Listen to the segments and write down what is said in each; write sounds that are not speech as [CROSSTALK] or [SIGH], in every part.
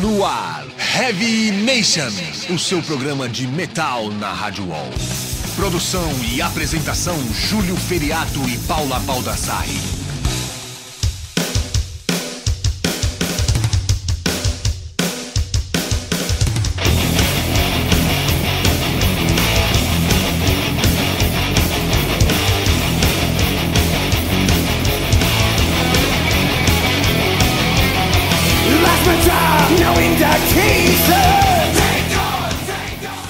No ar, Heavy Nation, o seu programa de metal na Rádio Wall. Produção e apresentação: Júlio Feriato e Paula Baldassarri.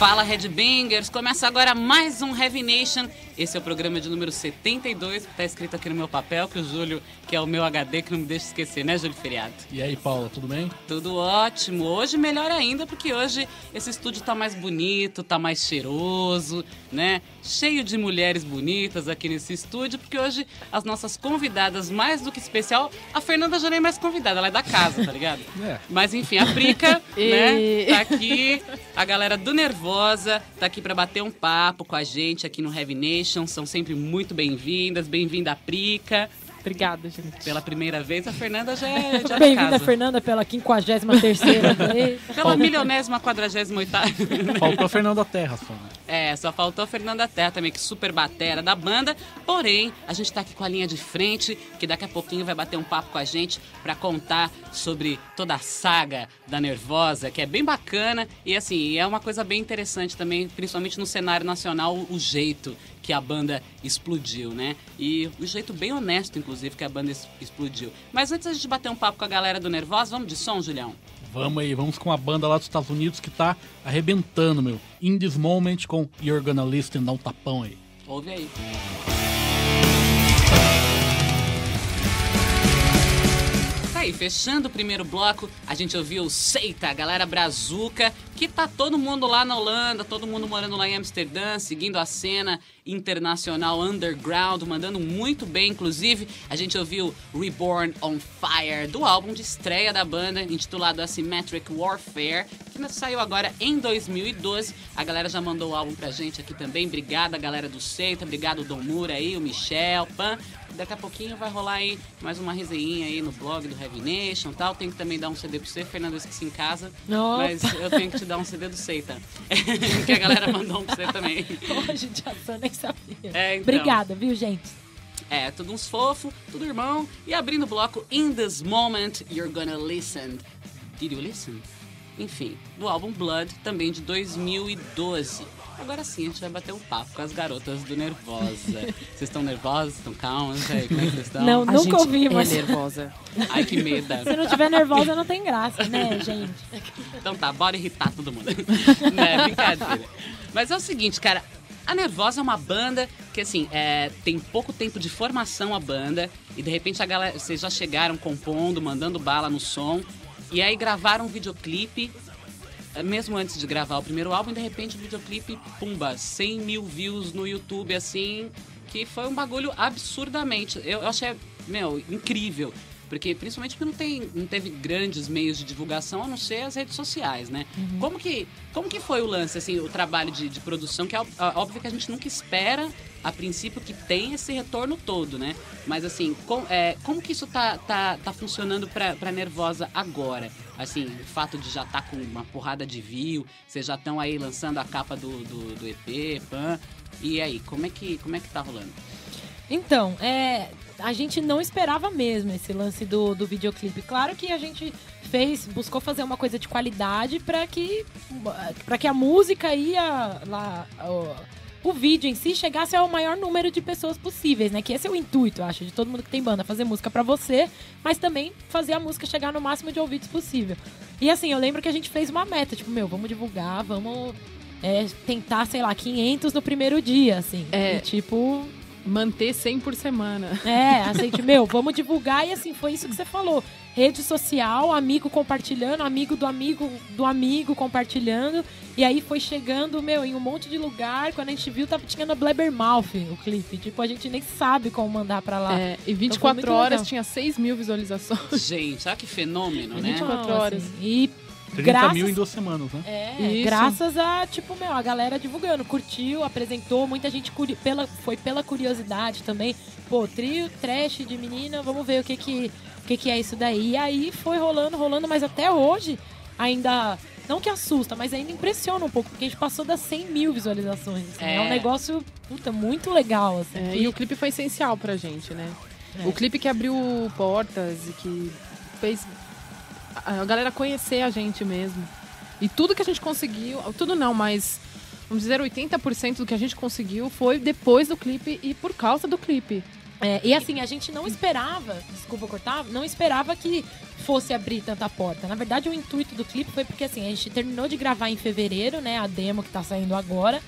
Fala Headbangers! Começa agora mais um Heavy Nation. Esse é o programa de número 72, que tá escrito aqui no meu papel, que o Júlio, que é o meu HD, que não me deixa esquecer, né, Júlio Feriado? E aí, Paula, tudo bem? Tudo ótimo. Hoje melhor ainda, porque hoje esse estúdio tá mais bonito, tá mais cheiroso, né? Cheio de mulheres bonitas aqui nesse estúdio, porque hoje as nossas convidadas, mais do que especial, a Fernanda já nem é mais convidada, ela é da casa, tá ligado? [LAUGHS] É. Mas enfim, a Prica, [LAUGHS] né, tá aqui, a galera do Nervosa tá aqui para bater um papo com a gente aqui no Heavy Nation, são sempre muito bem-vindas, bem-vinda Prica. Obrigada, gente. Pela primeira vez, a Fernanda já é de [LAUGHS] Bem-vinda, Fernanda, pela 53 [LAUGHS] vez. Pela milionésima, quadragésima oitava. Faltou a Fernanda Terra só. né? É, só faltou a Fernanda Terra também, que super batera da banda. Porém, a gente tá aqui com a linha de frente, que daqui a pouquinho vai bater um papo com a gente pra contar sobre toda a saga da Nervosa, que é bem bacana. E assim, é uma coisa bem interessante também, principalmente no cenário nacional, o jeito que a banda explodiu, né? E o jeito bem honesto, inclusive, que a banda explodiu. Mas antes a gente bater um papo com a galera do Nervosa, vamos de som, Julião? Vamos aí, vamos com a banda lá dos Estados Unidos que tá arrebentando, meu. In This Moment com You're Gonna Listen, dá um tapão aí. Ouve aí. Tá aí, fechando o primeiro bloco, a gente ouviu o Seita, a galera brazuca, que tá todo mundo lá na Holanda, todo mundo morando lá em Amsterdã, seguindo a cena internacional underground, mandando muito bem, inclusive. A gente ouviu Reborn on Fire, do álbum de estreia da banda, intitulado Asymmetric Warfare, que saiu agora em 2012. A galera já mandou o álbum pra gente aqui também. Obrigada, galera do Seita, obrigado, Dom Mura aí, o Michel, Pan. Daqui a pouquinho vai rolar aí mais uma resenha aí no blog do Heavy Nation e tal. Tenho que também dar um CD pra você, Fernando, eu esqueci em casa. Opa. Mas eu tenho que te dar um CD do Seita. [LAUGHS] que a galera mandou um pra você também. [LAUGHS] Hoje de ação, nem sabia. É, então. Obrigada, viu, gente? É, tudo uns fofo, tudo irmão. E abrindo o bloco In This Moment, You're Gonna Listen. Did you listen? Enfim, do álbum Blood, também de 2012. Agora sim, a gente vai bater um papo com as garotas do Nervosa. Vocês estão nervosas? Estão calmas? Aí, como é que vocês estão? Não, A nunca ouvi, é mas nervosa. Ai, que meda. se não tiver nervosa, não tem graça, né, gente? Então tá, bora irritar todo mundo. Não é brincadeira. Mas é o seguinte, cara. A Nervosa é uma banda que, assim, é, tem pouco tempo de formação a banda. E de repente a galera, vocês já chegaram compondo, mandando bala no som. E aí gravaram um videoclipe. É, Mesmo antes de gravar o primeiro álbum, de repente o videoclipe, pumba, 100 mil views no YouTube, assim, que foi um bagulho absurdamente. Eu, eu achei, meu, incrível. Porque, principalmente porque não, tem, não teve grandes meios de divulgação, a não ser as redes sociais, né? Como, que, como que foi o lance, assim, o trabalho de, de produção, que é óbvio que a gente nunca espera, a princípio, que tem esse retorno todo, né? Mas, assim, com- é, como que isso tá, tá, tá funcionando pra, pra Nervosa agora? Assim, o fato de já estar com uma porrada de view, vocês já estão aí lançando a capa do, do, do EP, pan. E aí, como é que, como é que tá rolando? Então, é, a gente não esperava mesmo esse lance do, do videoclipe. Claro que a gente fez, buscou fazer uma coisa de qualidade para que para que a música e a, lá, o vídeo em si chegasse ao maior número de pessoas possíveis, né? Que esse é o intuito, eu acho, de todo mundo que tem banda, fazer música para você, mas também fazer a música chegar no máximo de ouvidos possível. E assim, eu lembro que a gente fez uma meta, tipo, meu, vamos divulgar, vamos é, tentar, sei lá, 500 no primeiro dia, assim. É. E, tipo, Manter 100 por semana. é, assim, tipo, meu, vamos divulgar e assim, foi isso que você falou. Rede social, amigo compartilhando, amigo do amigo do amigo compartilhando. E aí foi chegando, meu, em um monte de lugar. Quando a gente viu, tava, tinha no Blabbermouth o clipe. Tipo, a gente nem sabe como mandar pra lá. É, e Então foi 24 muito horas legal. tinha 6 mil visualizações. Gente, olha que fenômeno, né? 24 Não, horas. assim, e 30 Graças- mil em duas semanas, né? É, Isso. graças a, tipo, meu, a galera divulgando, curtiu, apresentou, muita gente curi pela, foi pela curiosidade também. Pô, trio, trash de menina, vamos ver o que que, que que é isso daí. E aí foi rolando, rolando, mas até hoje ainda. Não que assusta, mas ainda impressiona um pouco, porque a gente passou das 100 mil visualizações. assim. é. É. um negócio, puta, muito legal. Assim, É, que- e o clipe foi essencial pra gente, né? É. O clipe que abriu portas e que fez a a galera conhecer a gente mesmo. E tudo que a gente conseguiu, tudo não, mas vamos dizer 80% do que a gente conseguiu foi depois do clipe e por causa do clipe. É, e assim, a gente não esperava, desculpa cortar, não esperava que fosse abrir tanta porta. Na verdade, o intuito do clipe foi porque assim, a gente terminou de gravar em fevereiro, né? A demo que tá saindo agora.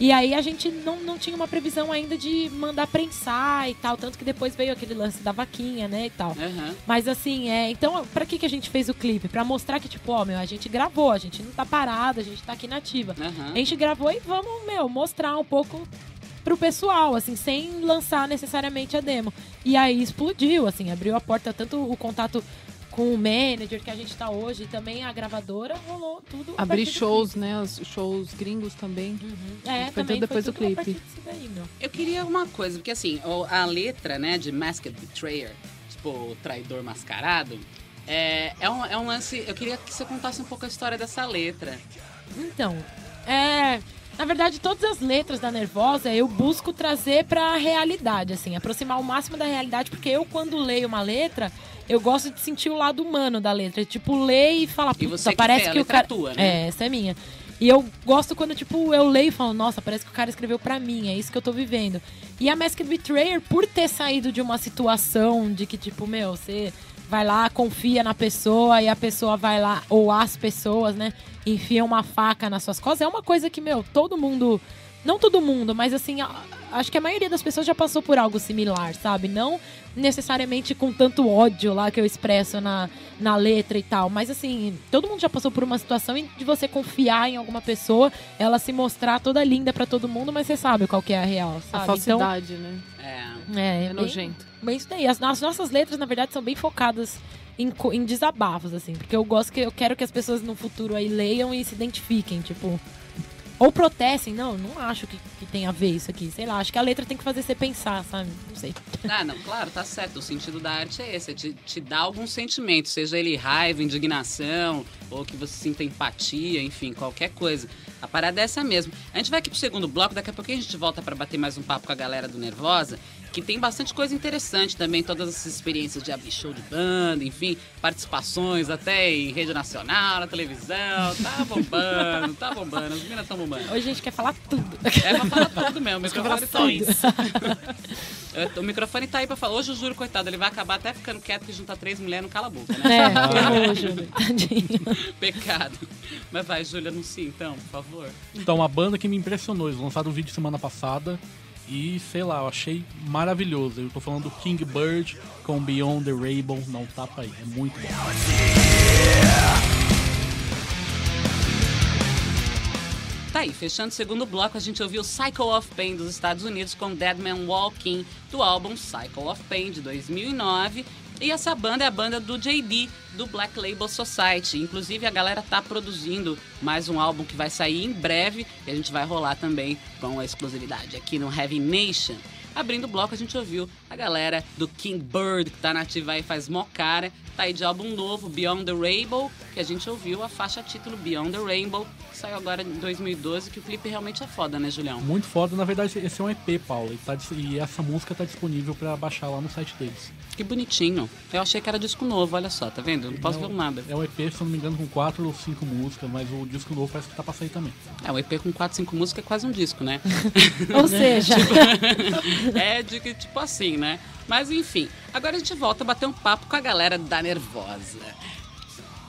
E aí a gente não, não tinha uma previsão ainda de mandar prensar e tal. Tanto que depois veio aquele lance da vaquinha, né? E tal. Aham. Mas assim, é. Então, pra que, que a gente fez o clipe? Pra mostrar que, tipo, ó, meu, a gente gravou, a gente não tá parado, a gente tá aqui nativa. Aham. A gente gravou e vamos, meu, mostrar um pouco pro pessoal, assim, sem lançar necessariamente a demo. E aí explodiu, assim, abriu a porta, tanto o contato com o manager que a gente tá hoje, também a gravadora, rolou tudo. Abrir do shows, né? Os shows gringos também. clipe. É, Foi também tudo depois foi do tudo a clipe. daí. Eu queria uma coisa, porque assim, a letra, né, de Masked Betrayer, tipo, o traidor mascarado, é, é, um, é um lance. Eu queria que você contasse um pouco a história dessa letra. Então, é. Na verdade, todas as letras da Nervosa eu busco trazer pra realidade, assim, aproximar o máximo da realidade, porque eu, quando leio uma letra, eu gosto de sentir o lado humano da letra. Tipo, ler e falar, E puta, você que parece tem, a que o é cara. tua, né? É, essa é minha. E eu gosto quando, tipo, eu leio e falo, nossa, parece que o cara escreveu pra mim, é isso que eu tô vivendo. E a Masked Betrayer, por ter saído de uma situação de que, tipo, meu, você vai lá, confia na pessoa e a pessoa vai lá, ou as pessoas, né, enfiam uma faca nas suas costas, é uma coisa que, meu, todo mundo. Não todo mundo, mas assim, acho que a maioria das pessoas já passou por algo similar, sabe? Não necessariamente com tanto ódio lá que eu expresso na, na letra e tal. Mas assim, todo mundo já passou por uma situação em- de você confiar em alguma pessoa, ela se mostrar toda linda pra todo mundo, mas você sabe qual que é a real, A sabe? falsidade, né? É. Então, é, É bem- nojento. Bem isso daí. As, as nossas letras, na verdade, são bem focadas em, em desabafos, assim. Porque eu gosto que eu quero que as pessoas no futuro aí leiam e se identifiquem, tipo. Ou protestem. Não, não acho que, que tem a ver isso aqui. Sei lá, acho que a letra tem que fazer você pensar, sabe? Não sei. Ah, não, claro, tá certo. O sentido da arte é esse, é te, te dar algum sentimento, seja ele raiva, indignação, ou que você sinta empatia, enfim, qualquer coisa. A parada é essa mesmo. A gente vai aqui pro segundo bloco, daqui a pouquinho a gente volta pra bater mais um papo com a galera do Nervosa, que tem bastante coisa interessante também, todas essas experiências de abrir show de banda, enfim, participações até em rede nacional, na televisão, tá [LAUGHS] bombando, tá bombando, as meninas estão bombando. Hoje a gente quer falar tudo. É pra falar tudo mesmo, o microfone tá [LAUGHS] O microfone tá aí pra falar. Hoje o Júlio, coitado, ele vai acabar até ficando quieto que juntar três mulheres não cala a boca, né? É, [LAUGHS] Júlio. Tadinho. Pecado. Mas vai, Júlio, anuncia então, por favor. Então, uma banda que me impressionou. Eles lançaram o vídeo semana passada e, sei lá, eu achei maravilhoso. Eu tô falando do King Bird com Beyond the Rainbow. Não tapa aí, é muito bom. Tá aí, fechando o segundo bloco, a gente ouviu Cycle of Pain dos Estados Unidos com Dead Man Walking, do álbum Cycle of Pain de 2009. E essa banda é a banda do JD, do Black Label Society. Inclusive, a galera tá produzindo mais um álbum que vai sair em breve e a gente vai rolar também com a exclusividade aqui no Heavy Nation. Abrindo o bloco, a gente ouviu a galera do King Bird, que tá nativa aí faz mó cara. Tá aí de álbum novo, Beyond the Rainbow, que a gente ouviu a faixa título Beyond the Rainbow, que saiu agora em 2012, que o clipe realmente é foda, né, Julião? Muito foda. Na verdade, esse é um EP, Paulo. E, tá e essa música tá disponível pra baixar lá no site deles. Que bonitinho. Eu achei que era disco novo, olha só, tá vendo? Não posso Não, ver nada. É um EP, se eu não me engano, com quatro ou cinco músicas, mas o disco novo parece que tá pra sair também. É, um EP com 4, 5 músicas é quase um disco, né? [LAUGHS] Ou seja, [LAUGHS] [LAUGHS] é de que, tipo assim, né? Mas enfim, agora a gente volta a bater um papo com a galera da Nervosa.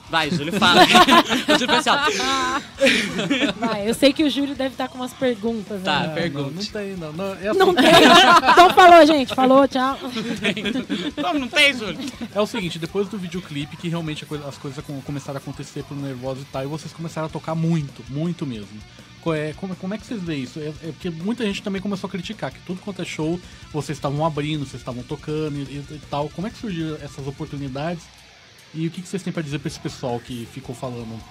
Vai, Júlio, fala. [LAUGHS] o Júlio pensa, ó, vai, eu sei que o Júlio deve estar com umas perguntas. Tá. né? Pergunte. Não, não tem, não. não é, assim, Não tem. Então falou, gente. Falou, tchau. Como não tem, Júlio? é o seguinte, depois do videoclipe, que realmente as coisas com- começaram a acontecer pro Nervosa e tal, e vocês começaram a tocar muito, muito mesmo. É, como, como é que vocês veem isso? É, é porque muita gente também começou a criticar que tudo quanto é show, vocês estavam abrindo, vocês estavam tocando e, e- e tal. Como é que surgiram essas oportunidades? E o que, que vocês têm pra dizer pra esse pessoal que ficou falando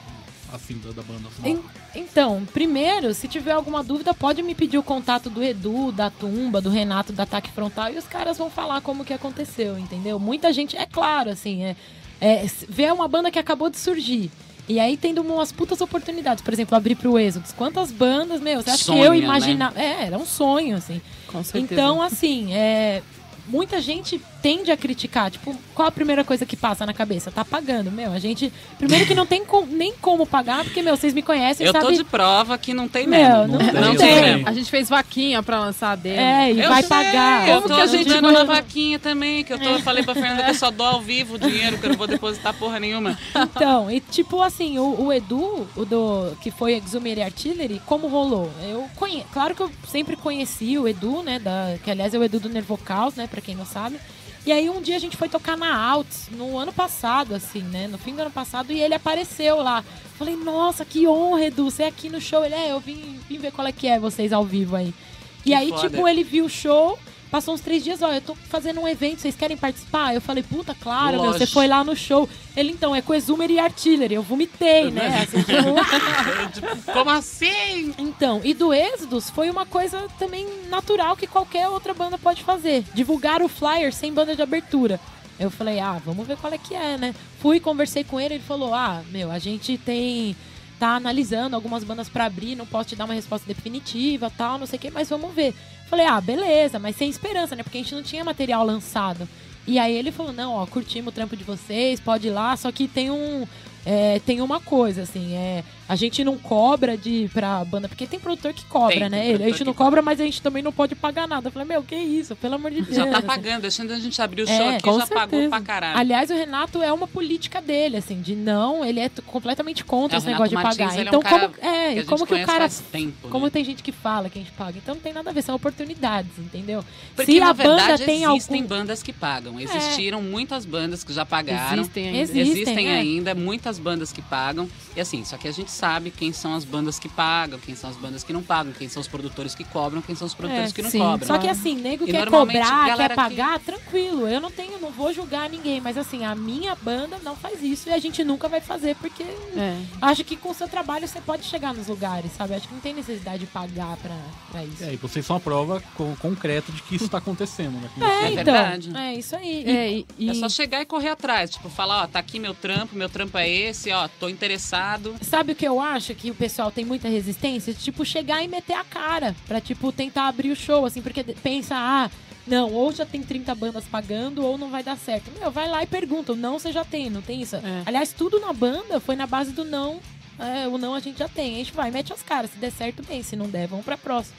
assim da, da banda? Assim, En- Então, primeiro, se tiver alguma dúvida, pode me pedir o contato do Edu, da Tumba, do Renato, da Ataque Frontal, e os caras vão falar como que aconteceu, entendeu? Muita gente, é claro, assim, é, é, vê uma banda que acabou de surgir. E aí tendo umas putas oportunidades. Por exemplo, abrir pro Êxodos. Quantas bandas, meu, você acha que Sonha, eu né? imaginava. É, era um sonho, assim. Com certeza. Então, assim, é. Muita gente tende a criticar. Tipo, qual a primeira coisa que passa na cabeça? Tá pagando, meu. A gente. Primeiro que não tem com- nem como pagar, porque, meu, vocês me conhecem, Eu tô sabe? de prova que não tem Meu, mesmo. não, tem, não não tem. tem. a gente fez vaquinha pra lançar a demo. É, e Eu vai sei, pagar. Eu Como tô que a gente não- na vaquinha também, que eu, tô, eu falei pra Fernanda que eu só dou ao vivo o dinheiro, que eu não vou depositar porra nenhuma. Então, e tipo assim, o, o Edu, o do, que foi Exumer Artillery, como rolou? Eu conhe... Claro que eu sempre conheci o Edu, né? Da... Que aliás é o Edu do Nervocaus, né? Pra quem não sabe. E aí um dia a gente foi tocar na Alts, no ano passado, assim, né? No fim do ano passado, e ele apareceu lá. Falei, nossa, que honra, Edu, você é aqui no show. Ele, é, eu vim, vim ver qual é que é vocês ao vivo aí. E Que aí, foda. tipo, ele viu o show, passou uns três dias, ó, eu tô fazendo um evento, vocês querem participar? Eu falei, puta, claro, meu, você foi lá no show. Ele, então, é com Exumer e Artillery. Eu vomitei, né? Assim, [LAUGHS] tipo, Como assim? então, e do Êxodos foi uma coisa também natural que qualquer outra banda pode fazer. Divulgar o flyer sem banda de abertura. Eu falei, ah, vamos ver qual é que é, né? Fui, conversei com ele, ele falou, ah, meu, a gente tem... Tá analisando algumas bandas pra abrir, não posso te dar uma resposta definitiva, tal, não sei o que, mas vamos ver. Falei, ah, beleza, mas sem esperança, né? Porque a gente não tinha material lançado. E aí ele falou, não, ó, curtimos o trampo de vocês, pode ir lá, só que tem um. é, tem uma coisa, assim, é. A gente não cobra de pra banda, porque tem produtor que cobra, Tem, tem né? Ele, a gente não cobra, mas a gente também não pode pagar nada. Eu falei, meu, que isso? Pelo amor de Deus. [LAUGHS] Já tá assim. pagando, deixando a gente abrir o É, show aqui, com já pagou certeza. pra caralho. Aliás, o Renato é uma política dele, assim, de não, ele é completamente contra É, esse negócio de Renato pagar. Martins, ele é então, um cara como, é, que como que o cara. faz tempo, Como né? tem gente que fala que a gente paga. Então não tem nada a ver, são oportunidades, entendeu? Porque, Se na a banda verdade, tem existem algum. bandas que pagam. Existiram muitas bandas que já pagaram. Existem ainda. Existem, Existem é. ainda muitas bandas que pagam. E assim, só que a gente sabe quem são as bandas que pagam, quem são as bandas que não pagam, quem são os produtores que cobram, quem são os produtores É, que não sim. cobram. Só que assim, nego E quer cobrar, quer que- pagar, tranquilo. Eu não tenho, não vou julgar ninguém, mas assim, a minha banda não faz isso e a gente nunca vai fazer, porque É. acho que com o seu trabalho você pode chegar nos lugares, sabe? Acho que não tem necessidade de pagar pra, pra isso. É, e vocês são a prova co- concreta de que isso tá acontecendo, né? É. É então. verdade. É isso aí. É, e, e- É só chegar e correr atrás. Tipo, falar, ó, tá aqui meu trampo, meu trampo é esse, ó, tô interessado. Sabe o que eu acho que o pessoal tem muita resistência? Tipo, chegar e meter a cara pra, tipo, tentar abrir o show, assim, porque de- pensa, ah, não, ou já tem 30 bandas pagando ou não vai dar certo. Meu, vai lá e pergunta, o não você já tem, não tem isso? É. Aliás, tudo na banda foi na base do não, é, o não a gente já tem. A gente vai, mete as caras, se der certo, bem, se não der, vamos pra próxima.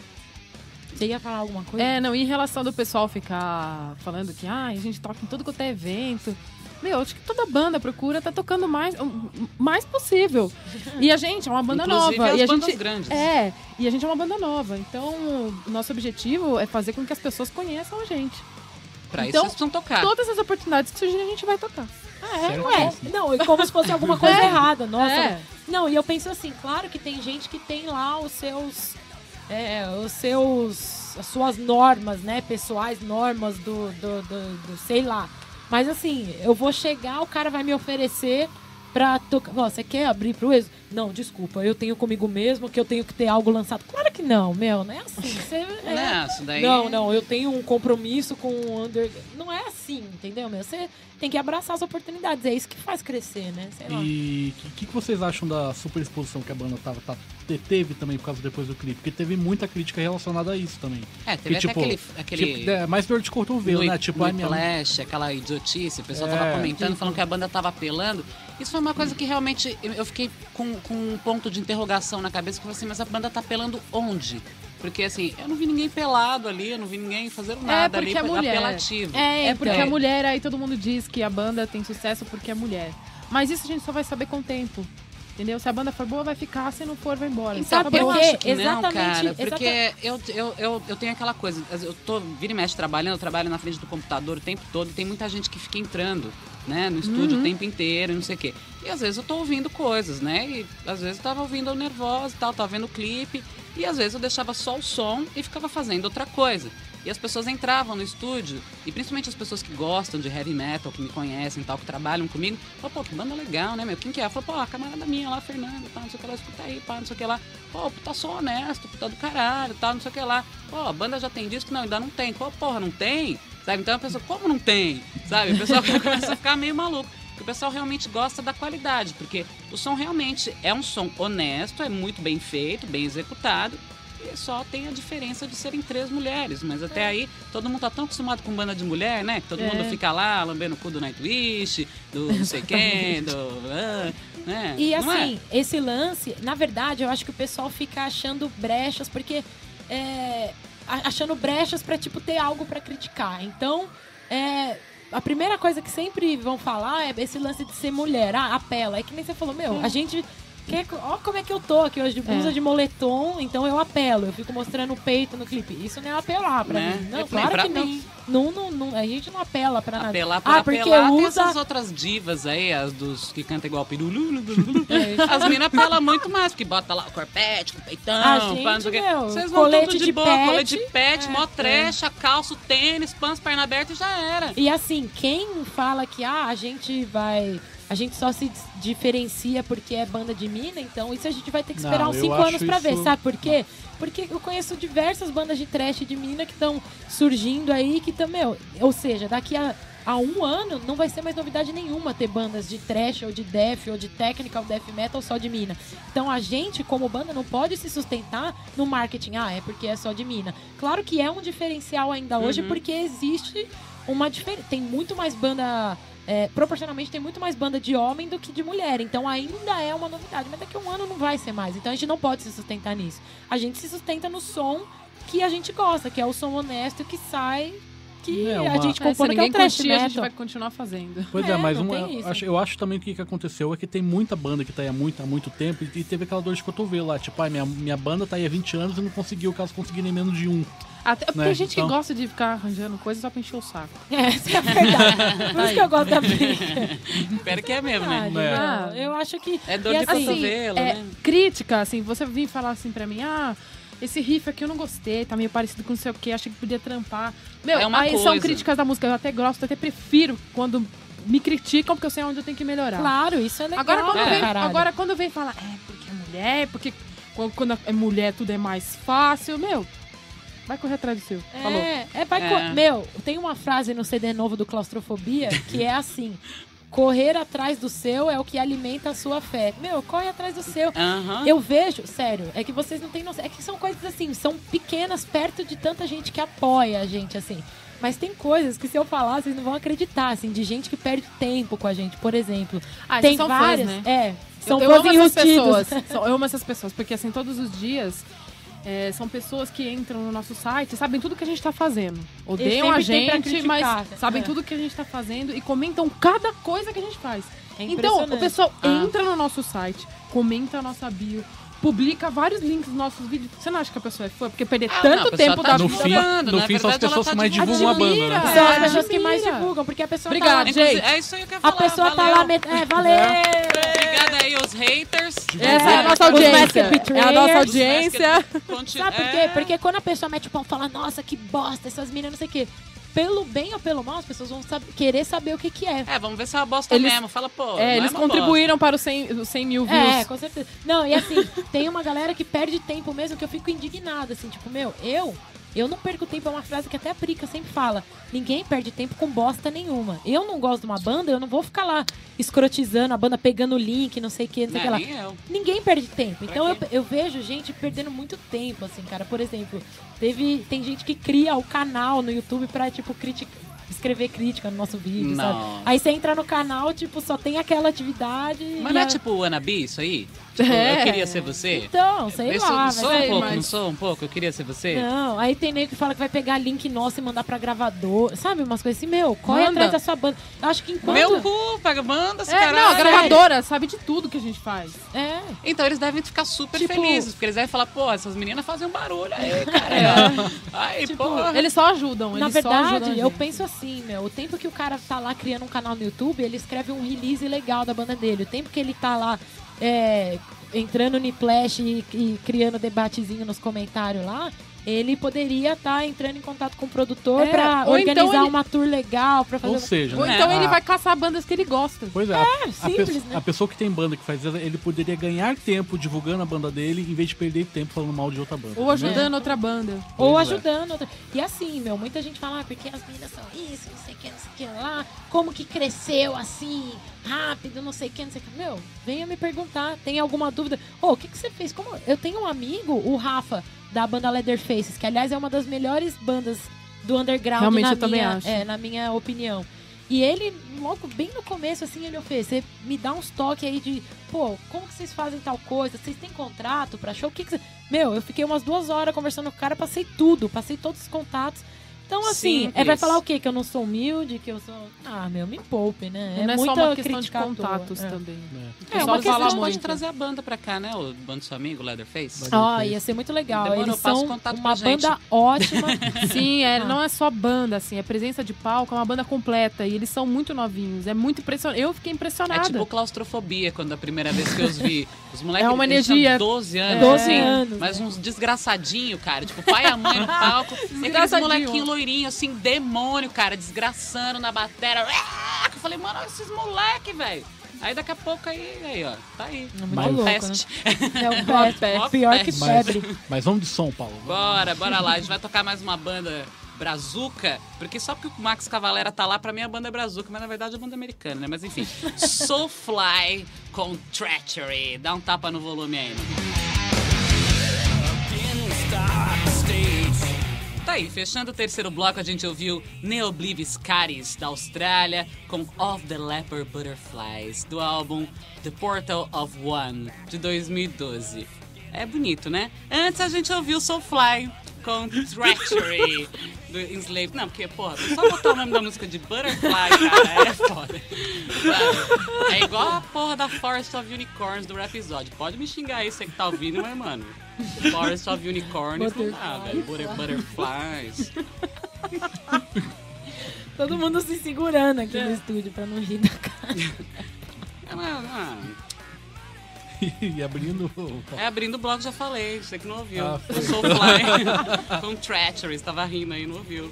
Você ia falar alguma coisa? É, não, em relação do pessoal ficar falando que ah, a gente toca em tudo quanto é evento. Meu, acho que toda banda procura tá tocando mais, o mais possível. E a gente é uma banda Inclusive nova. as e a gente grandes. É, e a gente é uma banda nova. Então, o nosso objetivo é fazer com que as pessoas conheçam a gente. Pra Então, isso vocês precisam tocar. Todas as oportunidades que surgirem, a gente vai tocar. Ah, é, Certo. ué. Não, e como se fosse alguma coisa [LAUGHS] É. errada. Nossa. É. Não, e eu penso assim, claro que tem gente que tem lá os seus. é, os seus. as suas normas, né? Pessoais, normas do, do, do, do- sei lá. Mas assim, eu vou chegar, o cara vai me oferecer pra tocar. Você quer abrir pro ex? Não, desculpa, eu tenho comigo mesmo que eu tenho que ter algo lançado. Claro que não, meu, não é assim. [LAUGHS] Você, é, Não, isso daí... não, não, eu tenho um compromisso com o under. Não é assim, entendeu, meu? Você tem que abraçar as oportunidades. É isso que faz crescer, né? Sei lá. E o que, que vocês acham da super exposição que a banda tava, tá- te- teve também por causa depois do clipe? Porque teve muita crítica relacionada a isso também. É, teve Que, até aquele... aquele... tipo, é, mais dor de cotovelo, no, né? Tipo, no ai, minha Flash, aquela idiotice, o pessoal É, tava comentando, tipo- falando que a banda tava apelando. Isso foi uma coisa que realmente eu fiquei com, com um ponto de interrogação na cabeça, que eu falei assim, mas a banda tá apelando onde? Porque assim, eu não vi ninguém pelado ali, eu não vi ninguém fazendo nada ali porque é mulher. apelativo. É, É porque a mulher, aí todo mundo diz que a banda tem sucesso porque é mulher. Mas isso a gente só vai saber com o tempo. Entendeu? Se a banda for boa, vai ficar. Se não for, vai embora. Então, Sabe eu por quê? acho que não, Exatamente, cara, porque exata- eu, eu, eu, eu tenho aquela coisa, eu tô vira e mexe trabalhando, eu trabalho na frente do computador o tempo todo, tem muita gente que fica entrando, né, no estúdio Uhum. o tempo inteiro, e não sei o quê. E às vezes eu tô ouvindo coisas, né, e às vezes eu tava ouvindo o Nervosa e tal, tava vendo o clipe, e às vezes eu deixava só o som e ficava fazendo outra coisa. E as pessoas entravam no estúdio, e principalmente as pessoas que gostam de heavy metal, que me conhecem tal, que trabalham comigo, falam, pô, que banda legal, né, meu? Quem que é? Falou, pô, a camarada minha lá, Fernanda, tal, não sei o que lá, escuta aí, pá, não sei o que lá. Pô, puta só honesto, puta do caralho, tal, não sei o que lá. Pô, a banda já tem disco? Não, ainda não tem. Pô, porra, não tem? Sabe? Então a pessoa, como não tem? Sabe? O pessoal [LAUGHS] começa a ficar meio maluco. o pessoal realmente gosta da qualidade, porque o som realmente é um som honesto, é muito bem feito, bem executado. Só tem a diferença de serem três mulheres. Mas até aí, todo mundo tá tão acostumado com banda de mulher, né? Que todo É. mundo fica lá lambendo o cu do Nightwish, do não sei quem, [LAUGHS] do. né? E Não é? assim, esse lance, na verdade, eu acho que o pessoal fica achando brechas, porque. é, achando brechas pra, tipo, ter algo pra criticar. Então, é, a primeira coisa que sempre vão falar é esse lance de ser mulher. Ah, apela. É que nem você falou, meu, a gente. Quer, ó como é que eu tô aqui hoje de blusa É. de moletom, então eu apelo, eu fico mostrando o peito no clipe. Isso não é apelar pra Né? mim. Não, nem claro pra que não. mim. Não, não, não. A gente não apela pra nada. Apelar por ah, porque apelar, tem usa. essas outras divas aí, as dos que cantam igual pirululu. As minas apelam muito mais, porque bota lá o corpete, com o peitão, A gente, pá, não sei o quê. meu, Vocês vão colete tudo de, de boa, pet, colete de pet, é, mó é. trecha, calço, tênis, pants, perna aberta e já era. E assim, quem fala que ah, a gente vai. A gente só se diferencia porque é banda de mina, então isso a gente vai ter que Não, esperar uns eu 5 acho anos ver, isso- sabe por quê? Porque eu conheço diversas bandas de trash de mina que estão surgindo aí, que meu, ou seja, daqui a, a um ano não vai ser mais novidade nenhuma ter bandas de trash ou de death ou de technical death metal só de mina. Então a gente, como banda, não pode se sustentar no marketing, ah, é porque é só de mina. Claro que é um diferencial ainda hoje, Uhum. porque existe uma diferença. Tem muito mais banda. É, proporcionalmente tem muito mais banda de homem do que de mulher. Então ainda é uma novidade. Mas daqui a um ano não vai ser mais. Então a gente não pode se sustentar nisso. A gente se sustenta no som que a gente gosta, que é o som honesto que sai. Que É a uma- gente É, se compõe que é o trash curtir, a gente metal. vai continuar fazendo. Pois é, É, mas uma- isso. acho- eu acho também que o que aconteceu é que tem muita banda que tá aí há muito, há muito tempo e teve aquela dor de cotovelo lá. Tipo, ah, minha, minha banda tá aí há 20 anos e não conseguiu, caso conseguir nem menos de um. Até, porque Né, tem gente então- que gosta de ficar arranjando coisas só pra encher o saco. É, isso é verdade. Por isso que eu gosto da briga. Espero que é mesmo, né? É. não, Eu acho que. É dor e de assim, cotovelo, é, né? crítica, assim, você vir falar assim pra mim, ah, esse riff aqui eu não gostei, tá meio parecido com não sei o que, achei que podia trampar. Meu, É uma aí são coisa. críticas da música, eu até gosto, até prefiro quando me criticam, porque eu sei onde eu tenho que melhorar. Claro, isso é legal. Agora quando, É. vem, caralho. agora, quando vem falar, é porque é mulher, porque quando- é mulher tudo é mais fácil, meu, vai correr atrás do seu. Falou. É, é, vai É. Meu, tem uma frase no CD novo do Claustrofobia que é assim: [LAUGHS] correr atrás do seu é o que alimenta a sua fé. Meu, corre atrás do seu. Aham. Eu vejo, sério, é que vocês não têm noção. É que são coisas assim, são pequenas perto de tanta gente que apoia a gente, assim. Mas tem coisas que se eu falar, vocês não vão acreditar, assim, de gente que perde tempo com a gente, por exemplo. Ah, tem são fãs, várias. né? É, são eu, eu amo essas pessoas. Eu amo essas pessoas, porque assim, todos os dias é, são pessoas que entram no nosso site, sabem tudo que a gente tá fazendo. Odeiam a gente, mas sabem É. tudo que a gente tá fazendo e comentam cada coisa que a gente faz. É então, o pessoal Ah. entra no nosso site, comenta a nossa bio, publica vários links dos nossos vídeos. Você não acha que a pessoa é fã? Porque perder Ah, não, a tanto pessoa tempo tá da No vida. fim, divulgando, no fim são as pessoas tá que mais divulgam a banda, né? São É, as pessoas que mais divulgam, porque a pessoa Obrigada, tá lá, gente. É isso aí que eu ia A falar. pessoa tá valeu. lá. Met... É, valeu! Obrigada aí, os haters. Essa é a nossa Os audiência. É a nossa Os audiência. Continua- Sabe por quê? É. Porque quando a pessoa mete o pau e fala, nossa, que bosta, essas meninas, não sei o quê. Pelo bem ou pelo mal, as pessoas vão sab- querer saber o que, que é. É, vamos ver se é uma bosta Eles- mesmo. Fala, pô. É, não eles uma contribuíram para os 100, os 100 mil views. É, com certeza. Não, e assim, tem uma galera que perde tempo mesmo, que eu fico indignada, assim, tipo, meu, eu. Eu não perco tempo, é uma frase que até a Prica sempre fala. Ninguém perde tempo com bosta nenhuma. Eu não gosto de uma banda, eu não vou ficar lá escrotizando a banda, pegando o link, não sei o que, não sei o que lá. eu. Ninguém perde tempo. Então eu, eu vejo gente perdendo muito tempo, assim, cara. Por exemplo, teve, tem gente que cria o canal no YouTube pra, tipo, criticar. Escrever crítica no nosso vídeo, sabe? Não. Aí você entra no canal, tipo, só tem aquela atividade. Mas não é a- tipo o Anabi, isso aí? Tipo, É. eu queria ser você? Então, sei eu lá. sou, sou um pouco, mas- não sou um pouco? Eu queria ser você? Não, aí tem nego que fala que vai pegar link nosso e mandar pra gravador. Sabe, umas coisas assim, meu, corre Manda. atrás da sua banda. Eu acho que enquanto. Meu cu, pega banda, esse É, caralho. não, a gravadora sabe de tudo que a gente faz. É. Então eles devem ficar super Tipo- felizes, porque eles devem falar, pô, essas meninas fazem um barulho aí, [LAUGHS] cara. Aí, Tipo, porra. Eles só ajudam, Na só ajudam verdade, eu penso assim, meu, o tempo que o cara tá lá criando um canal no YouTube, ele escreve um release legal da banda dele. O tempo que ele tá lá é, entrando no Flash e, e criando debatezinho nos comentários lá, ele poderia estar entrando em contato com o produtor É, pra ou então organizar ele- uma tour legal, pra fazer. Ou seja, Ou né, então a- ele vai caçar bandas que ele gosta. Pois é, a, a simples, pesso- né? a pessoa que tem banda que faz isso, ele poderia ganhar tempo divulgando a banda dele em vez de perder tempo falando mal de outra banda. Ou ajudando outra banda. Ou Pois é. ajudando. outra- E assim, meu, muita gente fala, ah, porque as meninas são isso, não sei o que, não sei o que lá. Como que cresceu assim, rápido, não sei o que, não sei o que. Meu, venha me perguntar, tem alguma dúvida? Ô, o que, que você fez? Como... Eu tenho um amigo, o Rafa, da banda Leatherfaces, que aliás é uma das melhores bandas do underground, Realmente, na, eu também minha, acho. É, na minha opinião. E ele, logo bem no começo, assim, ele fez, você me dá uns toques aí de, pô, como que vocês fazem tal coisa? Vocês têm contrato pra show? O que que. Meu, eu fiquei umas duas horas conversando com o cara, passei tudo, passei todos os contatos. Então, assim, Simples. é, vai falar o quê? Que eu não sou humilde, que eu sou... Ah, meu, me poupe, né? não é só muita uma questão de contatos É. também. É. O É, uma questão pode muito. trazer a banda pra cá, né? O bando do seu amigo, Leatherface. Ó, ia ser muito legal. Demorou, Eles são uma banda ótima. [LAUGHS] Sim, é, Ah. não é só banda, assim, é presença de palco, é uma banda completa. E eles são muito novinhos. É muito impressionante. Eu fiquei É impressionada. tipo claustrofobia, quando a primeira vez que eu os vi. Os moleques É uma energia. 12 anos. 12 assim, anos, Mas uns desgraçadinho, cara. Tipo, pai e a mãe no palco. e [LAUGHS] aqueles molequinhos loirinhos, assim, demônio, cara, desgraçando na bateria. Eu falei, mano, olha esses moleque, velho. Aí daqui a pouco aí, aí, ó, tá aí. É muito Mas- louco, né? Peste. É o [LAUGHS] peste. peste. Pior que Mas, febre. mas vamos de som, Paulo. Bora, bora lá. A gente vai tocar mais uma banda brazuca, porque só porque o Max Cavalera tá lá, pra mim a banda é brazuca, mas na verdade é banda americana, né? Mas enfim, [LAUGHS] Soulfly com Treachery. Dá um tapa no volume aí, mano. Tá aí, fechando o terceiro bloco, a gente ouviu Neoblivis Caris, da Austrália, com Of the Leopard Butterflies, do álbum The Portal of One, de 2012. É bonito, né? Antes a gente ouviu Soulfly, com Treachery, do Enslaved. Não, porque, porra, só botar o nome da música de Butterfly, cara, é foda. Sabe? É igual a porra da Forest of Unicorns do episódio. Pode me xingar aí, você que tá ouvindo, mas, mano, Forest of Unicorns não. Butter- Butterflies. Todo mundo se segurando aqui no estúdio pra não rir da cara. É, mas, mano, [LAUGHS] e abrindo. é abrindo o bloco, já falei, você que não ouviu. Ah, foi. Soulfly com [LAUGHS] Treachery, você tava rindo aí, não ouviu.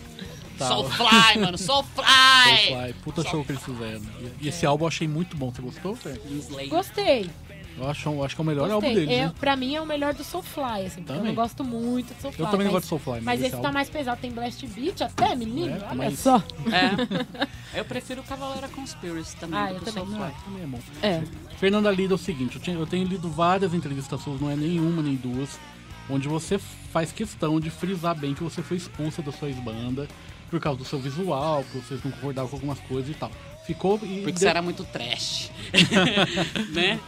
Tá. Soulfly, mano, Soulfly! Soulfly, puta show que eles fizeram. E, e esse álbum eu achei muito bom. Você gostou, Fê? Enslaved. Gostei. Eu acho, eu acho que é o melhor álbum Gostei. deles, É, né? pra mim é o melhor do Soulfly, assim, porque eu Também. não gosto muito do Soulfly. Eu também não mas, gosto de Soulfly, mas, Mas esse, esse tá álbum... mais pesado, tem Blast Beat até, menino, É, olha mas- só. É. [LAUGHS] Eu prefiro o Cavaleira Conspiracy também. Ah, do eu também. Soulfly. Ah, também é bom. É. Fernanda lida é o seguinte, eu, tinha- eu tenho lido várias entrevistas suas, não é nenhuma nem duas, onde você faz questão de frisar bem que você foi expulsa da sua ex-banda por causa do seu visual, que vocês não concordavam com algumas coisas e tal. Ficou e, Porque de- você era muito trash. [LAUGHS] né?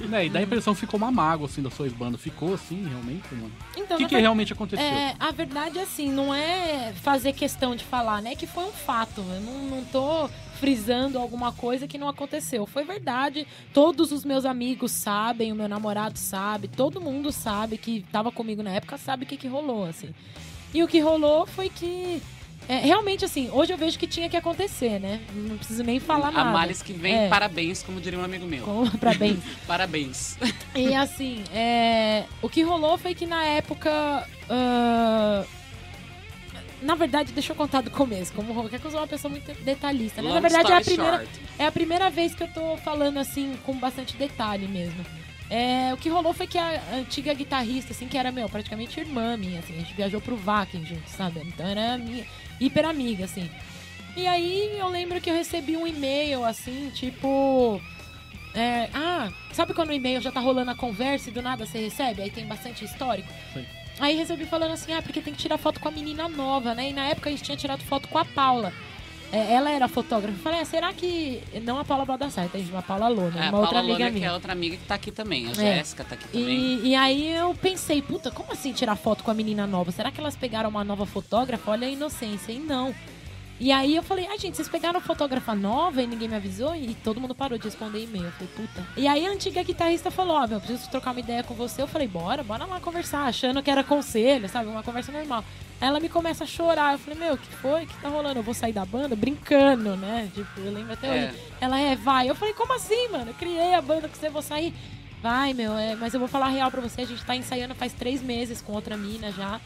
né, e dá a impressão que ficou uma mágoa assim da sua ex-banda. Ficou assim, realmente, mano? Então, O que, que ver- realmente aconteceu? É, a verdade, assim, não é fazer questão de falar, né? Que foi um fato. Eu não, não tô frisando alguma coisa que não aconteceu. Foi verdade. Todos os meus amigos sabem, o meu namorado sabe, todo mundo sabe que tava comigo na época, sabe o que, que rolou, assim. E o que rolou foi que. É, realmente, assim, hoje eu vejo que tinha que acontecer, né? Não preciso nem falar A nada. males que vem, É. parabéns, como diria um amigo meu. Com- [LAUGHS] bem. [LAUGHS] Parabéns. E assim, é, o que rolou foi que na época. ah, na verdade, deixa eu contar do começo, como rolou, que é que eu sou uma pessoa muito detalhista. né? Na verdade, é a, primeira, short. é a primeira vez que eu tô falando assim, com bastante detalhe mesmo. É, o que rolou foi que a antiga guitarrista, assim, que era, meu, praticamente irmã minha, assim, a gente viajou pro Vakin juntos, sabe? Então era minha hiper amiga, assim. E aí eu lembro que eu recebi um e-mail, assim, tipo. é, ah, sabe quando o e-mail já tá rolando a conversa e do nada você recebe? Aí tem bastante histórico. Sim. Aí recebi falando assim, ah, porque tem que tirar foto com a menina nova, né? E na época a gente tinha tirado foto com a Paula. É, ela era fotógrafa. Eu falei, ah, será que. Não a Paula Baldassar, tem uma Paula Lona, É, a uma Paula outra amiga Lona, que minha. é outra amiga que tá aqui também. A É. Jéssica tá aqui também. E, e aí eu pensei, puta, como assim tirar foto com a menina nova? Será que elas pegaram uma nova fotógrafa? Olha a inocência. E não. E aí eu falei, ah, gente, vocês pegaram fotógrafa nova e ninguém me avisou? E todo mundo parou de responder e-mail. Eu falei, puta. E aí a antiga guitarrista falou, ó, meu, preciso trocar uma ideia com você. Eu falei, bora, bora lá conversar, achando que era conselho, sabe? Uma conversa normal. Aí ela me começa a chorar. Eu falei, meu, o que foi? O que tá rolando? Eu vou sair da banda? Brincando, né? Tipo, eu lembro até É. hoje. Ela é, vai. Eu falei, como assim, mano? Eu criei a banda com você, vou sair. Vai, meu, é, mas eu vou falar real pra você. A gente tá ensaiando faz três meses com outra mina já.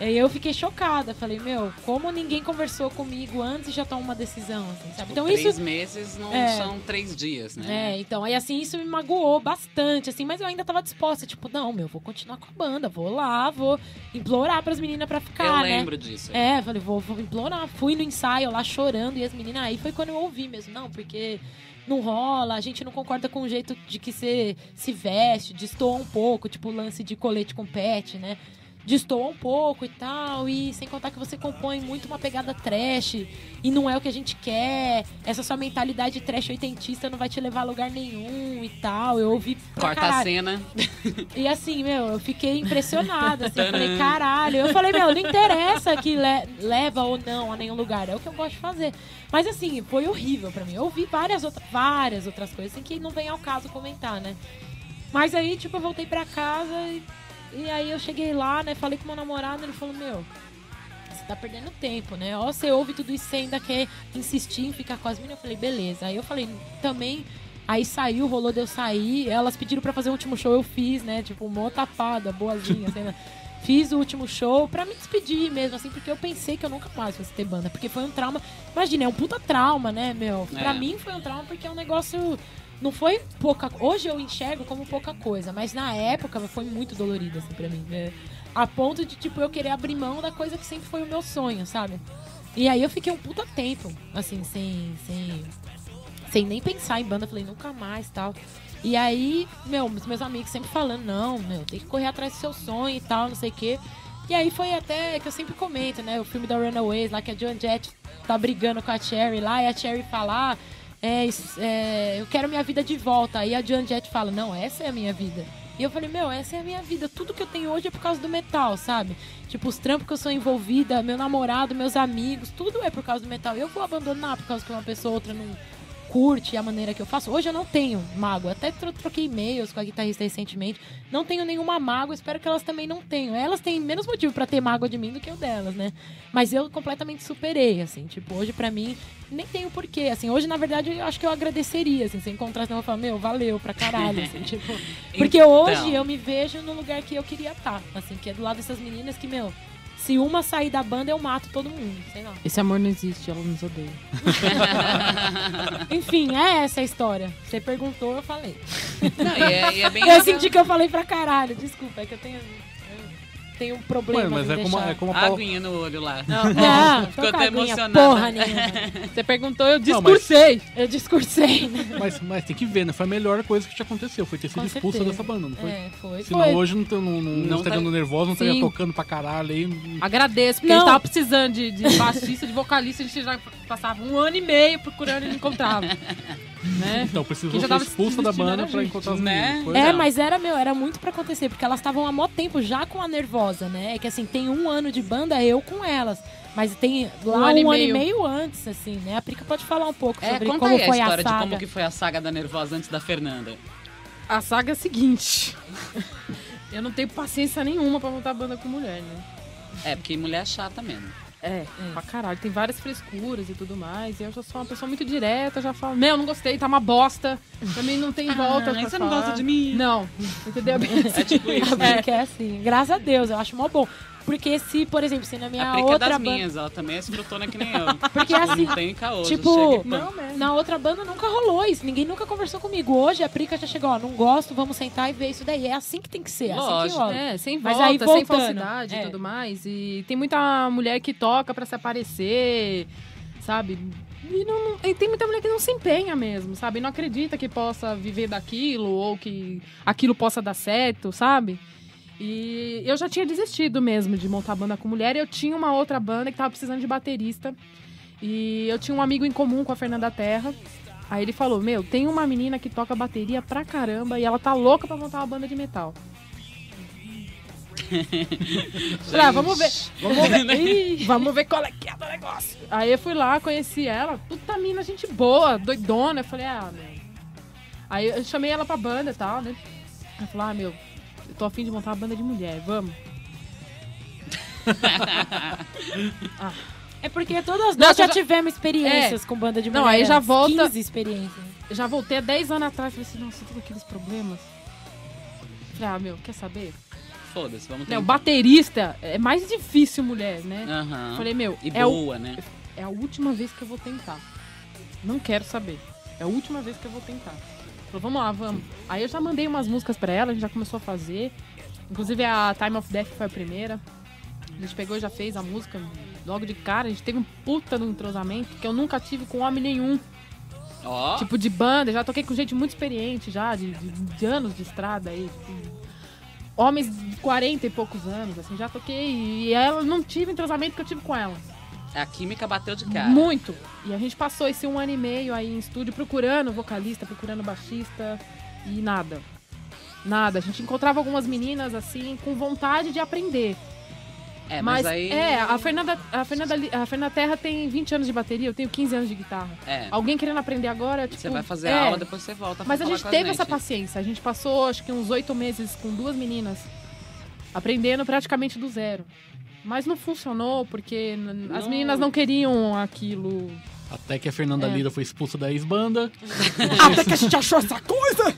Aí eu fiquei chocada. Falei, meu, como ninguém conversou comigo antes e já toma uma decisão, assim, sabe? Tipo, Então três isso. meses não É. são três dias, né? É, então, aí assim, isso me magoou bastante, assim, mas eu ainda tava disposta, tipo, não, meu, vou continuar com a banda, vou lá, vou implorar pras meninas pra ficar, Eu né? lembro disso. É, falei, vou, vou implorar. Fui no ensaio lá chorando e as meninas. Aí foi quando eu ouvi mesmo. Não, porque não rola, a gente não concorda com o jeito de que você se veste, destoa um pouco, tipo o lance de colete com pet, né? Destoa um pouco e tal, e sem contar que você compõe muito uma pegada trash, e não é o que a gente quer, essa sua mentalidade trash oitentista não vai te levar a lugar nenhum e tal. Eu ouvi Corta a cena. [LAUGHS] E assim, meu, eu fiquei impressionada. Assim, eu falei, caralho. Eu falei, meu, não interessa que le- leva ou não a nenhum lugar. É o que eu gosto de fazer. Mas assim, foi horrível pra mim. Eu ouvi várias, outra, várias outras coisas assim, que não vem ao caso comentar, né? Mas aí, tipo, eu voltei pra casa e, e aí eu cheguei lá, né? Falei com meu namorado, ele falou, meu. Você tá perdendo tempo, né? Ó, você ouve tudo isso você ainda quer insistir em ficar com as meninas. Eu falei, beleza. Aí eu falei, também Aí saiu, rolou de eu sair. Elas pediram pra fazer o último show, eu fiz, né? Tipo, mó tapada, boazinha, assim, né? Fiz o último show pra me despedir mesmo, assim, porque eu pensei que eu nunca mais fosse ter banda. Porque foi um trauma. Imagina, é um puta trauma, né, meu? Pra É. mim foi um trauma porque é um negócio. Não foi pouca. Hoje eu enxergo como pouca coisa, mas na época foi muito dolorido, assim, pra mim. né? A ponto de, tipo, eu querer abrir mão da coisa que sempre foi o meu sonho, sabe? E aí eu fiquei um puta tempo, assim, sem. sem sem nem pensar em banda, falei, nunca mais tal. E aí, meu, meus amigos sempre falando, não, meu, tem que correr atrás do seu sonho e tal, não sei o quê. E aí foi até que eu sempre comento, né? O filme da Runaways, lá que a Joan Jett tá brigando com a Cherry lá, e a Cherry fala, ah, é, é, eu quero minha vida de volta. Aí a Joan Jett fala, não, essa é a minha vida. E eu falei, meu, essa é a minha vida. Tudo que eu tenho hoje é por causa do metal, sabe? Tipo, os trampos que eu sou envolvida, meu namorado, meus amigos, tudo é por causa do metal. Eu vou abandonar por causa que uma pessoa ou outra não curte a maneira que eu faço. Hoje eu não tenho mágoa. Até tro- troquei e-mails com a guitarrista recentemente. Não tenho nenhuma mágoa. Espero que elas também não tenham. Elas têm menos motivo pra ter mágoa de mim do que eu delas, né? Mas eu completamente superei, assim. Tipo, hoje pra mim, nem tenho porquê. Assim, hoje, na verdade, eu acho que eu agradeceria, assim. Se encontrasse, eu vou falar, meu, valeu pra caralho, assim. [LAUGHS] tipo, porque Então. hoje eu me vejo no lugar que eu queria estar. Assim, que é do lado dessas meninas que, meu... Se uma sair da banda, eu mato todo mundo, sei lá. Esse amor não existe, ela nos odeia. [LAUGHS] Enfim, é essa a história. Você perguntou, eu falei. Não, e é, e é bem Eu senti que eu falei pra caralho. Desculpa, é que eu tenho, tenho um problema. Ué, mas é como, é como a Paula- Aguinha no olho lá. Não, Ficou tô até emocionada. Porra nenhuma. [LAUGHS] Você perguntou, eu Não, mas- discursei. Eu discursei, né? Mas, mas tem que ver, né? Foi a melhor coisa que te aconteceu. Foi ter sido Com expulsa certeza. dessa banda, não foi? É, foi. Senão foi. hoje não, não, não, não, Não estaria tá- nervoso, não estaria Sim. tocando pra caralho aí. Agradeço, porque Não. estavam precisando de, de baixista, de vocalista, a gente já passava um ano e meio procurando e não encontrava. [LAUGHS] né? [LAUGHS] Então, precisou ser tava expulsa da banda pra a encontrar os né? É, Então. mas era, meu, era muito pra acontecer, porque elas estavam há mó tempo já com a Nervosa, né? É que assim, tem um ano de banda, eu com elas. Mas tem lá um, ano e ano e meio. meio antes, assim, né? A Prica pode falar um pouco É, sobre conta como aí a foi a, história saga. de como que foi a saga da Nervosa antes da Fernanda. A saga é a seguinte. [LAUGHS] eu não tenho paciência nenhuma pra montar banda com mulher, né? É, porque mulher é chata mesmo. É, pra caralho. Tem várias frescuras e tudo mais. E eu já sou uma pessoa muito direta, já falo, meu, não gostei, tá uma bosta. Pra mim não tem [LAUGHS] volta. Ah, pra você não falar. gosta de mim? Não, entendeu? [LAUGHS] É tipo [LAUGHS] isso. É, porque é assim, graças a Deus, eu acho mó bom. Porque se, por exemplo, se na minha a prica é outra das banda. minhas, ela também é escrotona que nem eu. Porque Tipo, assim, não tem caô, tipo. Não, mesmo. Na outra banda nunca rolou isso. Ninguém nunca conversou comigo. Hoje a Prica já chegou, ó, não gosto, vamos sentar e ver isso daí. É assim que tem que ser, é assim que Lógico. rola. É, sem Mas volta, aí, sem voltando, falsidade é. e tudo mais. E tem muita mulher que toca pra se aparecer, sabe? E, não, e tem muita mulher que não se empenha mesmo, sabe? Não acredita que possa viver daquilo ou que aquilo possa dar certo, sabe? E eu já tinha desistido mesmo de montar banda com mulher. Eu tinha uma outra banda que tava precisando de baterista. E eu tinha um amigo em comum com a Fernanda Terra. Aí ele falou: Meu, tem uma menina que toca bateria pra caramba e ela tá louca pra montar uma banda de metal. [LAUGHS] Ah, vamos ver. Vamos ver. [LAUGHS] Ih, vamos ver qual é que é do negócio. Aí eu fui lá, conheci ela. Puta mina, gente boa, doidona. Eu falei, ah, meu. Aí eu chamei ela pra banda e tal, né? Ela falou, ah, meu, eu tô afim de montar uma banda de mulher, vamos. [LAUGHS] É porque todas Não, nós já já- tivemos experiências com banda de Não, mulher. aí já volta- 15 experiências. Já voltei há 10 anos atrás e falei assim, nossa, todos aqueles problemas. Falei, ah, meu, quer saber? foda-se, vamos Né, o tentar. baterista é mais difícil mulher, né? Aham. Falei, meu, E é, o- boa, né? é a última vez que eu vou tentar. Não quero saber. É a última vez que eu vou tentar. Falei, vamos lá, vamos. Aí eu já mandei umas músicas pra ela, a gente já começou a fazer. Inclusive a Time of Death foi a primeira. A gente pegou e já fez a música logo de cara. A gente teve um puta no entrosamento que eu nunca tive com homem nenhum. Ó, Tipo, de banda, já toquei com gente muito experiente já, de, de- de anos de estrada aí. tipo, homens de 40 e poucos anos, assim, já toquei. E ela não tive entrosamento que eu tive com ela. A química bateu de cara. Muito. E a gente passou esse um ano e meio aí em estúdio procurando vocalista, procurando baixista e nada. Nada. A gente encontrava algumas meninas assim com vontade de aprender. É, mas, mas aí. é, a Fernanda, a Fernanda, a Fernanda Terra tem 20 anos de bateria, eu tenho 15 anos de guitarra. É. Alguém querendo aprender agora, tipo, Você vai fazer é, aula, depois você volta. Mas a gente teve essa paciência. A gente passou, acho que uns oito meses com duas meninas, aprendendo praticamente do zero. Mas não funcionou porque n- as Não. meninas não queriam aquilo. Até que a Fernanda É. Lira foi expulsa da ex-banda. [LAUGHS] Até que a gente achou essa coisa!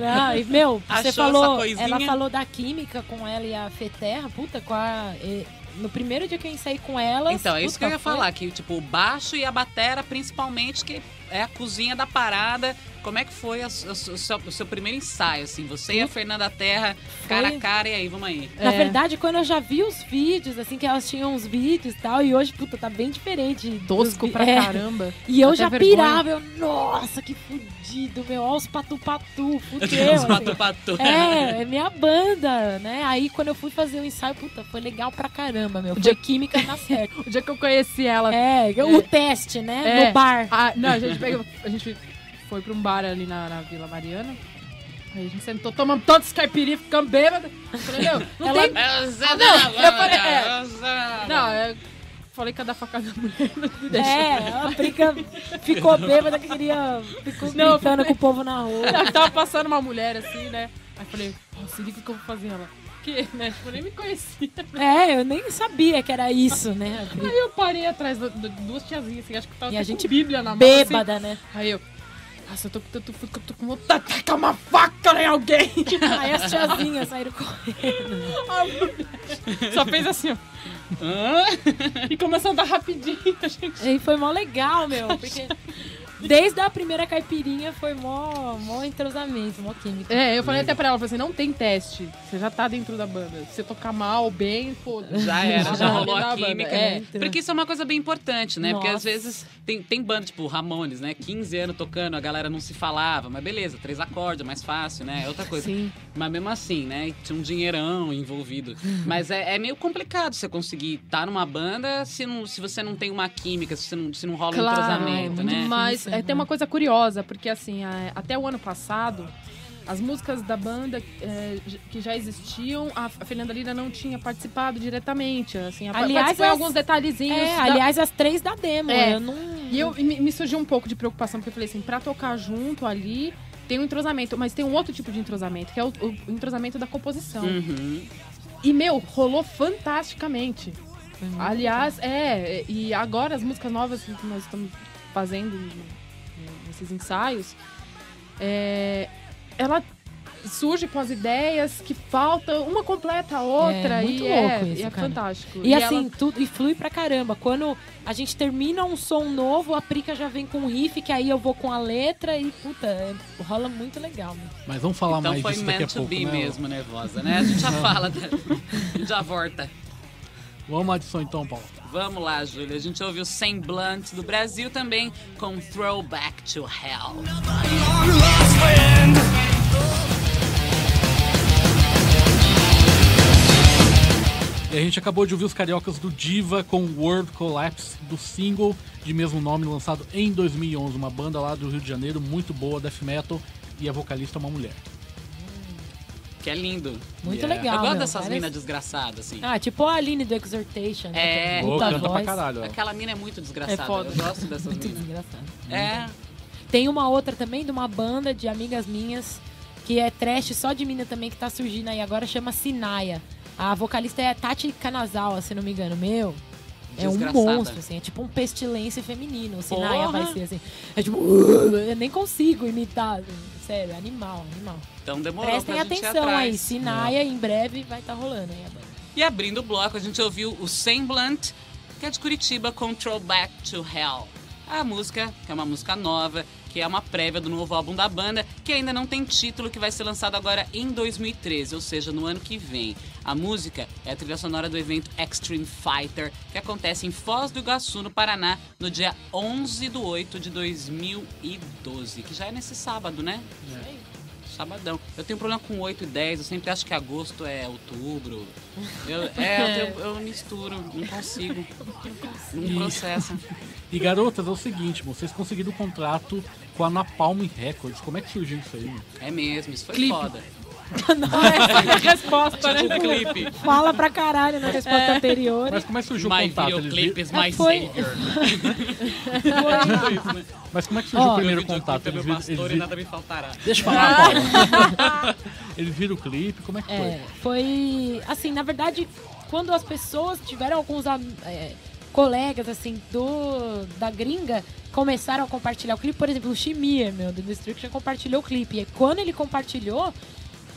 Não, [LAUGHS] e, meu, você Achou falou. Ela falou da química com ela e a Feterra, puta, com a. e- no primeiro dia que eu ensaiei com elas. Então, é isso puta, que eu ia foi- falar, que tipo, o baixo e a batera, principalmente, que é a cozinha da parada. Como é que foi a su- o seu, o seu primeiro ensaio, assim? Você e a Fernanda Terra, cara a cara, e aí, vamos aí. Na É. verdade, quando eu já vi os vídeos, assim, que elas tinham uns vídeos e tal, e hoje, puta, tá bem diferente. dos Tosco pra é. caramba. E eu Até já vergonha. pirava, eu, nossa, que fudido, meu, olha os patu-patu, fudeu. [LAUGHS] Os assim. patu-patu. É, é minha banda, né? Aí quando eu fui fazer o ensaio, puta, foi legal pra caramba, meu. Foi dia- química na [LAUGHS] certa. O dia que eu conheci ela. É, o teste, né? É. No bar. a- não, a gente, pegou, a gente foi pra um bar ali na, na Vila Mariana. Aí a gente sentou, tomamos todos os caipirinhas, ficamos bêbados. Falei, meu, não Ela- tem. não, eu falei, é. Não, Não, eu falei que ia dar facada na mulher, não. É, ela brinca, ficou bêbada, queria. Ficou Não, brincando com o povo na rua. Ela tava passando uma mulher assim, né? Aí eu falei, nossa, liga o que eu vou fazer ela. Que, né? Tipo, eu nem me conhecia. É, eu nem sabia que era isso, né? Aí eu parei atrás de duas tiazinhas, assim, acho que tava E a gente com Bíblia na mão. assim. Bêbada, né? Aí eu, nossa, eu tô, eu tô, eu tô com vontade de tacar uma faca em alguém. Aí as tiazinhas saíram correndo. [LAUGHS] Só fez assim, ó. E começou a andar rapidinho, [LAUGHS] gente. E foi mó legal, meu, porque desde a primeira caipirinha foi mó, mó entrosamento, mó química. É, eu falei até pra ela, falei assim, não tem teste. Você já tá dentro da banda. Se você tocar mal, bem, pô. Já era, já [LAUGHS] rolou a química. É. Porque isso é uma coisa bem importante, né? Porque às Nossa. vezes tem, tem banda, tipo Ramones, né? 15 anos tocando, a galera não se falava, mas beleza, três acordes, é mais fácil, né? É outra coisa. Sim. Mas mesmo assim, né? Tinha um dinheirão envolvido. Mas é, é meio complicado você conseguir estar numa banda se, não, se você não tem uma química, se, você não, se não rola um Claro, entrosamento, é né? Mas é, tem uma coisa curiosa, porque assim, a- até o ano passado, as músicas da banda é, que já existiam, a, a Fernanda Lira não tinha participado diretamente. Assim, a, Aliás, as- alguns detalhezinhos. É, da- aliás, as três da demo, É. eu não... E eu, e me, me surgiu um pouco de preocupação, porque eu falei assim, pra tocar junto ali, tem um entrosamento, mas tem um outro tipo de entrosamento, que é o, o entrosamento da composição. Uhum. E, meu, rolou fantasticamente. Foi Aliás, é, e agora as músicas novas que nós estamos fazendo nesses ensaios, é, ela surge com as ideias que falta, uma completa a outra, É, muito e, é, louco isso, e é cara. fantástico. E, ela- assim, tudo, e flui pra caramba. Quando a gente termina um som novo, a Prica já vem com um riff, que aí eu vou com a letra e, puta, é- rola muito legal. Meu. Mas vamos falar Então mais foi disso daqui a meant to pouco, be né? mesmo, nervosa, né? A gente já [LAUGHS] fala, né? A gente já volta. Vamos lá de som então, Paulo. Vamos lá, Júlia. A gente ouviu Sem Blunt do Brasil também com Throwback to Hell. E a gente acabou de ouvir os cariocas do Diva com World Collapse, do single de mesmo nome, lançado em 2011. Uma banda lá do Rio de Janeiro, muito boa, death metal, e a vocalista é uma mulher. Que é lindo. Muito Yeah. legal. Eu gosto meu. dessas Parece- minas desgraçadas, assim. Ah, tipo a Aline do Exhortation. né, É. é Pô, puta canta pra voz. caralho. Aquela mina é muito desgraçada. É foda. Eu gosto dessas Muito minas. desgraçado. É. Tem uma outra também, de uma banda de amigas minhas, que é trash só de mina também, que tá surgindo aí agora, chama Sinaya. A vocalista é Tati Kanazawa, se não me engano. Meu, é um Desgraçada. monstro, assim. É tipo um pestilência feminino. O Sinaya Porra! vai ser assim. É tipo... [LAUGHS] Eu nem consigo imitar. Sério, animal, animal. Então demorou Prestem atenção aí, Sinaia em breve vai estar rolando aí a banda. E abrindo o bloco, a gente ouviu o Semblant, que é de Curitiba, Control Back to Hell. A música, que é uma música nova, que é uma prévia do novo álbum da banda, que ainda não tem título, que vai ser lançado agora em 2013, ou seja, no ano que vem. A música é a trilha sonora do evento Extreme Fighter, que acontece em Foz do Iguaçu, no Paraná, no dia 11 de 8 de 2012, que já é nesse sábado, né? Sabadão. Eu tenho problema com 8 e 10, eu sempre acho que agosto é outubro. Eu, [LAUGHS] é, eu, tenho- eu misturo, não consigo. Não processa. [LAUGHS] E garotas, é o seguinte, vocês conseguiram um contrato com a Napalm Records. Como é que surgiu isso aí? É mesmo, isso foi Clipe. foda. [LAUGHS] Não, essa é a resposta, né? Tipo clipe. Fala pra caralho na resposta anterior. Mas como é que surgiu o My contato? Eles videoclip vi- is my Foi- savior. Mas como é que surgiu o Ó, primeiro contato? videoclipe é Eles meu viram, pastor eles e vi- nada me faltará. Deixa eu falar, Paulo. [LAUGHS] eles viram o clipe, como é que É, foi? foi assim, na verdade, quando as pessoas tiveram alguns é, colegas assim do da gringa começaram a compartilhar o clipe, por exemplo, o Shimir, meu, do Destruction compartilhou o clipe. E quando ele compartilhou,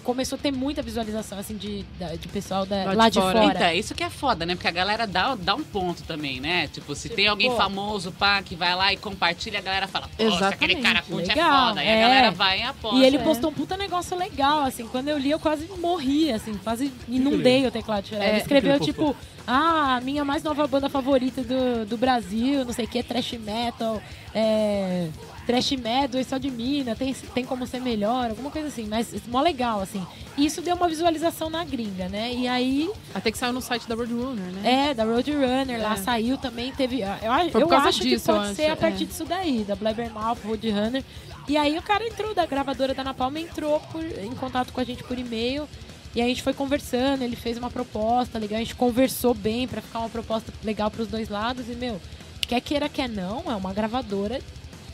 começou a ter muita visualização assim de, de pessoal da- Lá lá, de de fora. fora. Então, é isso que é foda, né? Porque a galera dá, dá um ponto também, né? Tipo, se tem alguém pô. famoso, pá, que vai lá e compartilha, a galera fala, poxa, aquele cara curte é legal, foda. E é. a galera vai e aposta. E ele é. postou um puta negócio legal, assim. Quando eu li, eu quase morri, assim. Quase inundei o teclado de chorar. Ele É, escreveu, tipo... Ah, a minha mais nova banda favorita do, do Brasil, não sei o que, trash metal, é... Trash metal, só de mina, tem, tem como ser melhor, alguma coisa assim. Mas mó legal, assim. E isso deu uma visualização na gringa, né? E aí, Até que saiu no site da Roadrunner, né? é, da Roadrunner, lá É. saiu também, teve... Eu, Foi eu causa acho disso, que eu pode acho, ser a é. partir disso daí, da Blabbermouth, Roadrunner. E aí o cara entrou, da gravadora da Napalm, entrou por- em contato com a gente por e-mail. E a gente foi conversando, ele fez uma proposta legal, a gente conversou bem pra ficar uma proposta legal pros dois lados. E, meu, quer queira, quer não, é uma gravadora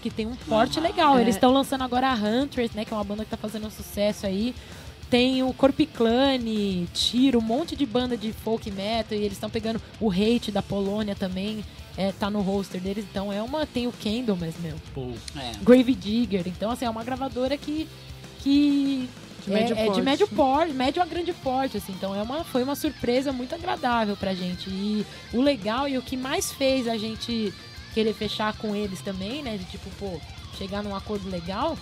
que tem um porte legal. É. Eles estão lançando agora a Hunters, né, que é uma banda que tá fazendo um sucesso aí. Tem o Corpiclane, Tiro, um monte de banda de folk metal. E eles estão pegando o Hate da Polônia também. É, tá no roster deles. Então é uma. Tem o Candlemas, meu. Pô, É. Grave Digger. Então, assim, é uma gravadora que. que De médio é, é de médio porte, médio a grande porte, assim. Então é uma, foi uma surpresa muito agradável pra gente. E o legal e o que mais fez a gente querer fechar com eles também, né? De tipo, pô, chegar num acordo legal,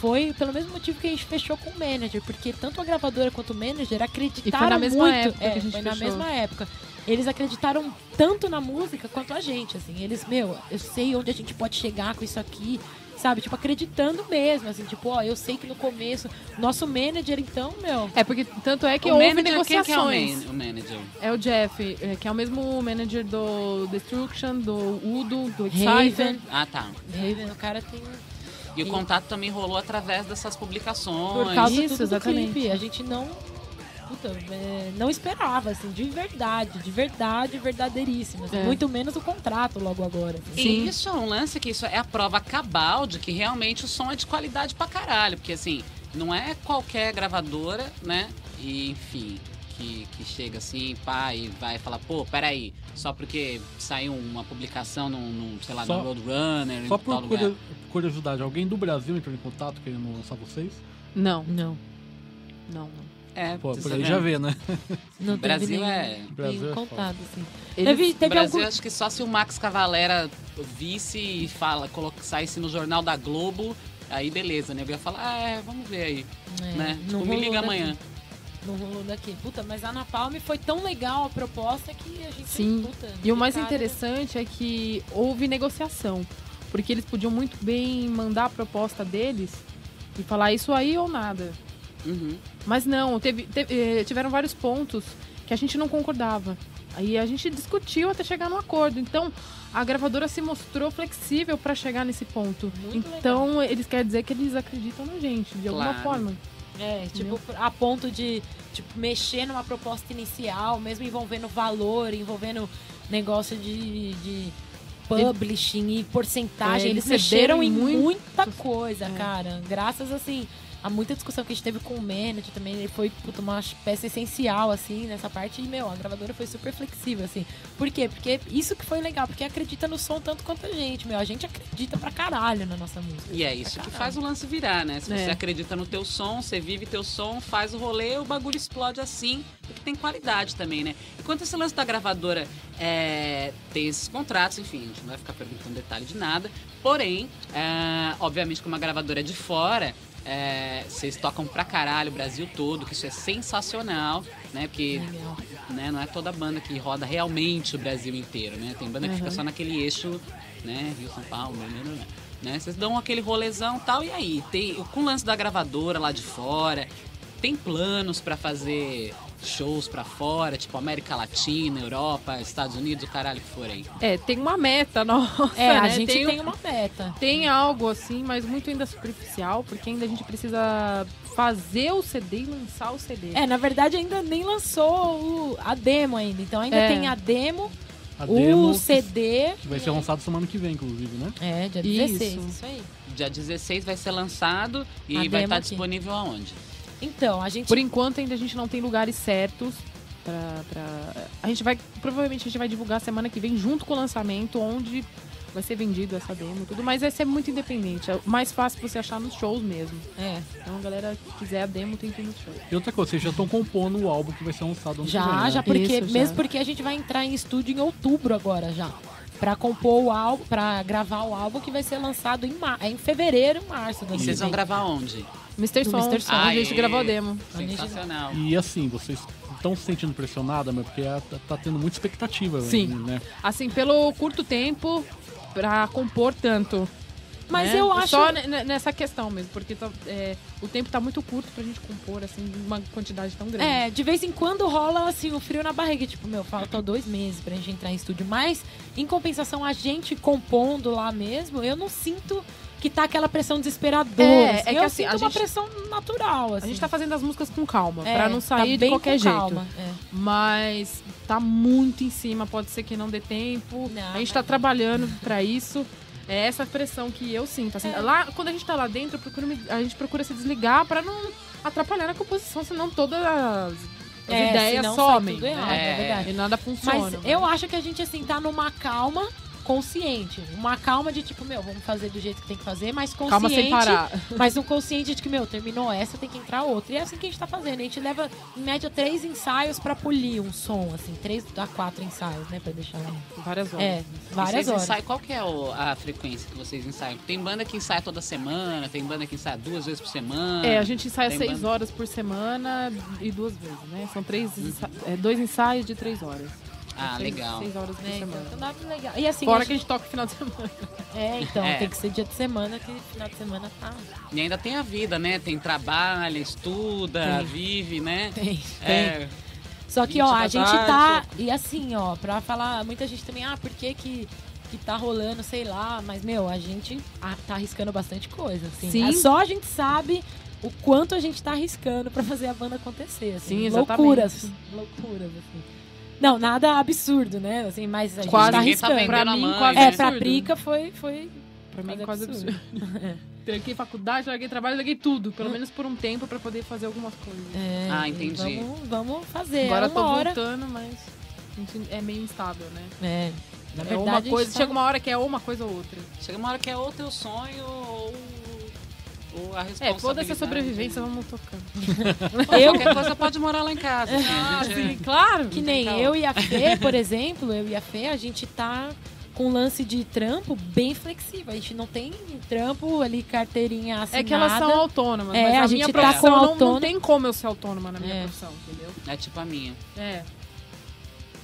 foi pelo mesmo motivo que a gente fechou com o manager, porque tanto a gravadora quanto o manager acreditaram na mesma muito. época é, que a gente foi na mesma época. Eles acreditaram tanto na música quanto a gente, assim. Eles, meu, eu sei onde a gente pode chegar com isso aqui, sabe? Tipo, acreditando mesmo, assim. Tipo, ó, eu sei que no começo, nosso manager, então, meu... É, porque tanto é que o houve manager, quem que é o, negociações. man- o manager? É o Jeff, é, que é o mesmo manager do Destruction, do Udo, do Raven. Ah, tá. Raven, o cara tem... E o contato também rolou através dessas publicações. Por causa Isso, tudo do exatamente. clipe. A gente não... Puta, é, não esperava, assim, de verdade, de verdade, verdadeiríssimo. assim. É. Muito menos o contrato logo agora. assim. E isso é um lance que isso é a prova cabal de que realmente o som é de qualidade pra caralho. Porque assim, não é qualquer gravadora, né? E enfim, que, que chega assim, pá, e vai falar, pô, peraí, só porque saiu uma publicação num, num, sei lá, Só- no Roadrunner, só em tal por lugar. curio- curiosidade, alguém do Brasil entrou em contato querendo lançar vocês? Não, Não, não, não. É, Pô, por aí já vê, né? não Brasil nenhum, é- Brasil é contato, assim. Eles- Teve, No teve Brasil, algum... acho que só se o Max Cavalera visse e fala, coloca, saísse no jornal da Globo, aí beleza, né? Eu ia falar, ah, é, vamos ver aí, É, né? não Tipo, me liga daqui. amanhã. Não rolou daqui. Puta, mas a Napalm foi tão legal a proposta que a gente. Sim. Puta, E o mais cara- interessante é que houve negociação. Porque eles podiam muito bem mandar a proposta deles e falar isso aí ou nada. Uhum. Mas não, teve, teve- eh, tiveram vários pontos que a gente não concordava. Aí a gente discutiu até chegar num acordo. Então, a gravadora se mostrou flexível para chegar nesse ponto. Muito então, eles querem dizer que eles acreditam na gente, de alguma Claro. forma. É, tipo, a ponto de tipo, mexer numa proposta inicial, mesmo envolvendo valor, envolvendo negócio de, de publishing e porcentagem. É, eles eles mexeram cederam em muito. muita coisa, É. cara. Graças, assim, há muita discussão que a gente teve com o manager também. Ele foi puta, uma peça essencial, assim, nessa parte. E, meu, a gravadora foi super flexível, assim. Por quê? Porque isso que foi legal, porque acredita no som tanto quanto a gente, meu. A gente acredita pra caralho na nossa música. E é isso que faz o lance virar, né? Se você É. acredita no teu som, você vive teu som, faz o rolê, o bagulho explode assim, porque tem qualidade também, né? Enquanto esse lance da gravadora é, tem esses contratos, enfim, a gente não vai ficar perguntando detalhe de nada. Porém, é, obviamente, como a gravadora é de fora, é, vocês tocam pra caralho o Brasil todo, que isso é sensacional, né? Porque né, não é toda banda que roda realmente o Brasil inteiro, né? Tem banda que fica só naquele eixo, né? Rio, São Paulo, né? Vocês dão aquele rolezão e tal, e aí? Tem, com o lance da gravadora lá de fora, tem planos pra fazer shows pra fora, tipo América Latina, Europa, Estados Unidos, o caralho que for aí. É, tem uma meta [LAUGHS] nossa, É, a né? gente tem, tem, uma meta. tem algo assim, mas muito ainda superficial, porque ainda a gente precisa fazer o CD e lançar o CD. É, na verdade ainda nem lançou o- a demo ainda. Então ainda É. tem a demo, A o demo CD. que vai ser lançado semana que vem, inclusive, né? É, dia Isso. 16, isso aí. Dia 16 vai ser lançado e A vai estar aqui. disponível aonde? Então, a gente. Por enquanto ainda a gente não tem lugares certos pra, pra... A gente vai. Provavelmente a gente vai divulgar semana que vem junto com o lançamento, onde vai ser vendido essa demo e tudo, mas vai ser muito independente. É mais fácil você achar nos shows mesmo. É, Então a galera que quiser a demo tem que ir nos shows. E outra coisa, vocês já estão compondo o álbum que vai ser lançado ano que já, vem, né? já, porque. Isso, já. Mesmo porque a gente vai entrar em estúdio em outubro agora já. Pra compor o álbum, pra gravar o álbum que vai ser lançado em, mar... em fevereiro, março do E vocês vão gravar onde? Mr. Som, Mr. Som. onde a gente gravou a demo. Sensacional. E assim, vocês estão se sentindo pressionada, mas porque tá, tá tendo muita expectativa, Sim. né? Assim, pelo curto tempo, pra compor tanto. Mas né? eu acho. Só ne- ne- nessa questão mesmo, porque tá- é, o tempo tá muito curto pra gente compor, assim, uma quantidade tão grande. É, de vez em quando rola assim o frio na barriga, tipo, meu, faltam dois meses pra gente entrar em estúdio. Mas, em compensação, a gente compondo lá mesmo, eu não sinto que tá aquela pressão desesperadora. É, assim. é que eu assim, sinto a uma gente- pressão natural, assim. A gente tá fazendo as músicas com calma, É, pra não tá sair de bem qualquer jeito. calma, é. Mas tá muito em cima, pode ser que não dê tempo. Não, a gente tá trabalhando [LAUGHS] pra isso. É essa pressão que eu sinto. Assim, É. Lá, quando a gente tá lá dentro, me- a gente procura se desligar pra não atrapalhar na composição, senão todas as, as É, ideias somem. errado, né? é verdade. E nada funciona. Mas eu acho que a gente, assim, tá numa calma consciente. Uma calma de tipo, meu, vamos fazer do jeito que tem que fazer, mas consciente. Calma sem parar. [LAUGHS] Mas um consciente de que, meu, terminou essa, tem que entrar outra. E é assim que a gente tá fazendo. A gente leva, em média, três ensaios pra polir um som, assim. Três a quatro ensaios, né? Pra deixar. Várias horas. É, E várias vocês horas. ensaiam, qual que é o- a frequência que vocês ensaiam? Tem banda que ensaia toda semana, tem banda que ensaia duas vezes por semana. É, a gente ensaia seis banda- horas por semana e duas vezes, né? São três ensa- é, dois ensaios de três horas. Ah, Seis- legal. Seis horas por É, então, semana. então pra legal. E assim, Fora a que a gente toca no final de semana. [LAUGHS] É, então, É. tem que ser dia de semana, que final de semana tá. E ainda tem a vida, né? Tem trabalho, estuda, Tem. vive, né? Tem. É, Só que, 20 ó, a gente tarde, tá. E assim, ó, pra falar, muita gente também, ah, por que que, que tá rolando, sei lá, mas, meu, a gente tá arriscando bastante coisa, assim. Sim. É Só a gente sabe o quanto a gente tá arriscando pra fazer a banda acontecer, assim. Sim, exatamente. Loucuras. Loucuras, assim. Não, nada absurdo, né? Assim, mas a gente Quase tá tá arriscando. vendendo Pra mim, mãe, quase é, pra absurdo. Prica foi. foi Pra mim, quase absurdo. absurdo. [LAUGHS] Tranquei faculdade, larguei trabalho, larguei tudo. Pelo menos por um tempo pra poder fazer algumas coisas. É, Ah, entendi. Vamos, vamos fazer. Agora é eu tô uma hora. voltando, mas a gente é meio instável, né? É, na é verdade, uma a gente coisa, tá- chega uma hora que é ou uma coisa ou outra. chega uma hora que é ou teu sonho ou a É, responsabilidade. toda essa sobrevivência, vamos tocando. [LAUGHS] Eu, Qualquer coisa pode morar lá em casa. assim, Ah, sim, claro. Que nem calma. eu e a Fê, [LAUGHS] por exemplo, eu e a Fê, a gente tá com um lance de trampo bem flexível. A gente não tem trampo ali, carteirinha assinada. É que elas são autônomas, É, mas a a, gente minha tá profissão com não, não tem como eu ser autônoma na minha É. profissão, entendeu? É tipo a minha. É.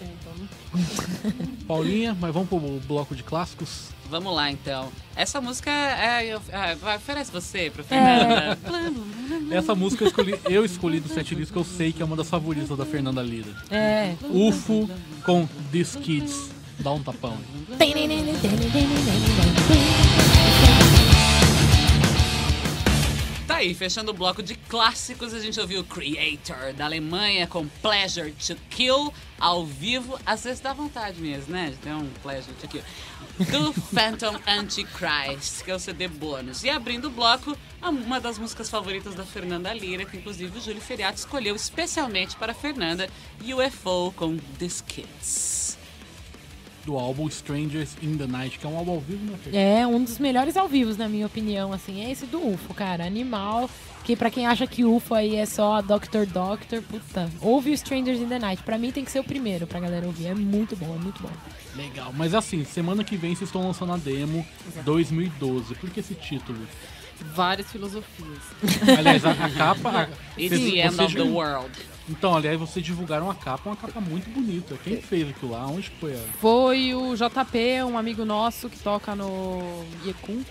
É, então, [LAUGHS] Paulinha, mas vamos pro bloco de clássicos. Vamos lá, então. Essa música é. ah, vai, oferece você, pra É. Fernanda. Essa música eu escolhi, eu escolhi do setlist que eu sei que é uma das favoritas da Fernanda Lira. É. UFO com These Kids. Dá um tapão. Tá aí, fechando o bloco de clássicos, a gente ouviu Creator, da Alemanha, com Pleasure to Kill, ao vivo. Às vezes dá vontade mesmo, né? De ter um Pleasure to Kill. Do [LAUGHS] Phantom Antichrist, que é o CD bônus. E abrindo o bloco, uma das músicas favoritas da Fernanda Lira, que inclusive o Júlio Feriato escolheu especialmente para a Fernanda, UFO com These Kids. Do álbum Strangers in the Night, que é um álbum ao vivo, né? Fê? É um dos melhores ao vivo, na minha opinião, assim, é esse do UFO, cara. Animal. Que pra quem acha que UFO aí é só Doctor Doctor, puta. Ouve o Strangers in the Night. Pra mim tem que ser o primeiro pra galera ouvir. É muito bom, é muito bom. Legal. Mas assim, semana que vem vocês estão lançando a demo 2012. Por que esse título? Várias filosofias. Aliás, a, capa. [LAUGHS] It's the end of the world. Então, aliás, vocês divulgaram a capa, uma capa muito bonita. Quem fez aquilo lá? Onde foi? a- Foi o JP, um amigo nosso que toca no Yekun.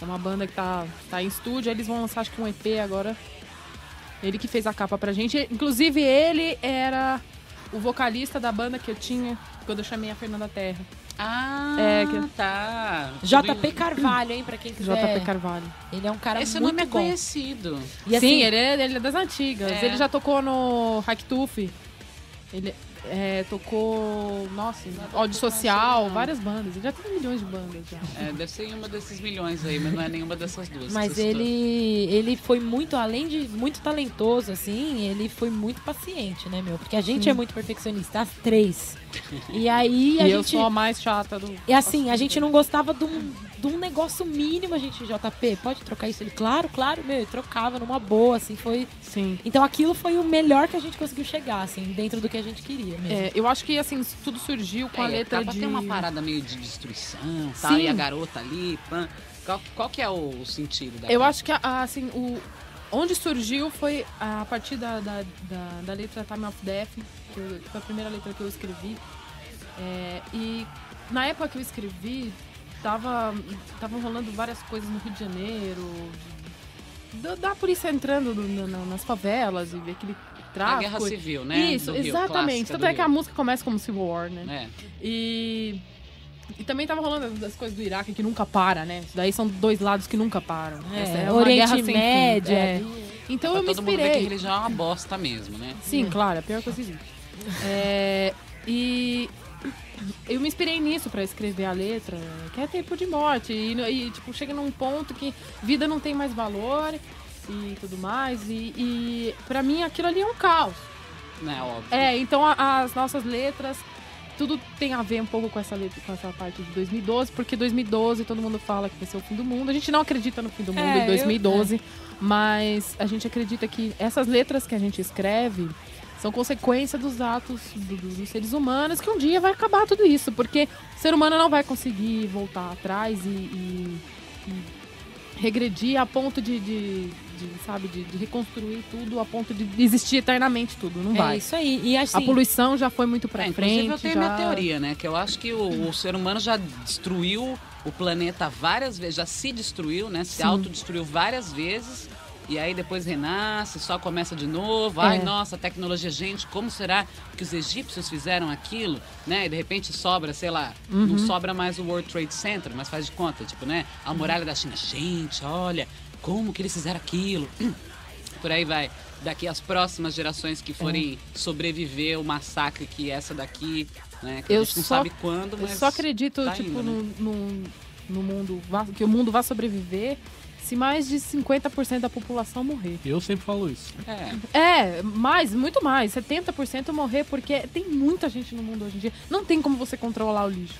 É uma banda que tá, tá em estúdio. Eles vão lançar acho que um EP agora. Ele que fez a capa pra gente. Inclusive, ele era o vocalista da banda que eu tinha quando eu chamei a Fernanda Terra. Ah, É, que- tá. JP Carvalho, hein, pra quem quiser. JP Carvalho. Ele é um cara Esse muito nome é bom. conhecido. E assim, Sim, ele é, ele é das antigas. É. Ele já tocou no Hacktooth. Ele é, tocou, nossa, ódio social, não. várias bandas. Ele já tem milhões de bandas já. É, deve ser em uma desses milhões aí, mas não é nenhuma dessas duas. Mas ele, ele foi muito, além de muito talentoso, assim, ele foi muito paciente, né, meu? Porque a gente é muito perfeccionista, as três. E aí [LAUGHS] a e eu gente. sou a mais chata do. E assim, a gente não gostava de um, de um negócio mínimo, a gente, JP, pode trocar isso? Ele, claro, claro, meu, e trocava numa boa, assim, foi. Sim. Então aquilo foi o melhor que a gente conseguiu chegar, assim, dentro do que a gente queria mesmo. É, eu acho que assim, tudo surgiu com a É, letra acaba de. tem uma parada meio de destruição, tal, Sim. e a garota ali, pã. Qual, qual que é o, sentido da Eu capa? acho que a- assim, o onde surgiu foi a partir da, da, da, da letra Time of Death, que, eu- que foi a primeira letra que eu escrevi. É, e na época que eu escrevi, tava estavam rolando várias coisas no Rio de Janeiro, da, da polícia entrando no- no- nas favelas e ver aquele A tráfico. guerra civil, né? Isso, Rio, exatamente. Tanto é que a música começa como Civil War, né? É. E, e também tava rolando as- as coisas do Iraque que nunca para, né? Isso daí são dois lados que nunca param. É, Essa uma Oriente guerra sem fim. Médio. É. ali. Então pra eu me todo mundo ver que inspirei. religião é uma bosta mesmo, né? Sim, claro, é a pior coisa que existe. É, e eu me inspirei nisso pra escrever a letra, que é tempo de morte. E, e, tipo, chega num ponto que vida não tem mais valor e tudo mais. E, e para mim aquilo ali é um caos. Né, óbvio. É, então a- as nossas letras, tudo tem a ver um pouco com essa letra, com essa parte de 2012, porque 2012 todo mundo fala que vai ser o fim do mundo. A gente não acredita no fim do mundo É, em eu- 2012, mas a gente acredita que essas letras que a gente escreve são consequência dos atos do- dos seres humanos, que um dia vai acabar tudo isso, porque o ser humano não vai conseguir voltar atrás e, e- e regredir a ponto de, de- de, sabe, de, de reconstruir tudo, a ponto de existir eternamente tudo. Não É vai. isso aí. E assim, A poluição já foi muito pra É, inclusive frente. eu tenho já... minha teoria, né? Que eu acho que o, o ser humano já destruiu o planeta várias vezes, já se destruiu, né? Se Sim. autodestruiu várias vezes. E aí depois renasce, só começa de novo. Ai, É. nossa, tecnologia, gente, como será que os egípcios fizeram aquilo? Né? E de repente sobra, sei lá, Uhum. não sobra mais o World Trade Center, mas faz de conta, tipo, né? A muralha da China. Gente, olha, como que eles fizeram aquilo? [CLEARS THROAT] Por aí vai. Daqui as próximas gerações que forem sobreviver o massacre que essa daqui, né? Que a Eu gente não só- sabe quando, Eu mas. só acredito, tá tipo, indo, no, no, no mundo, que o mundo vá sobreviver se mais de 50% da população morrer. Eu sempre falo isso. É. É, mais, muito mais. 70% morrer porque tem muita gente no mundo hoje em dia. Não tem como você controlar o lixo.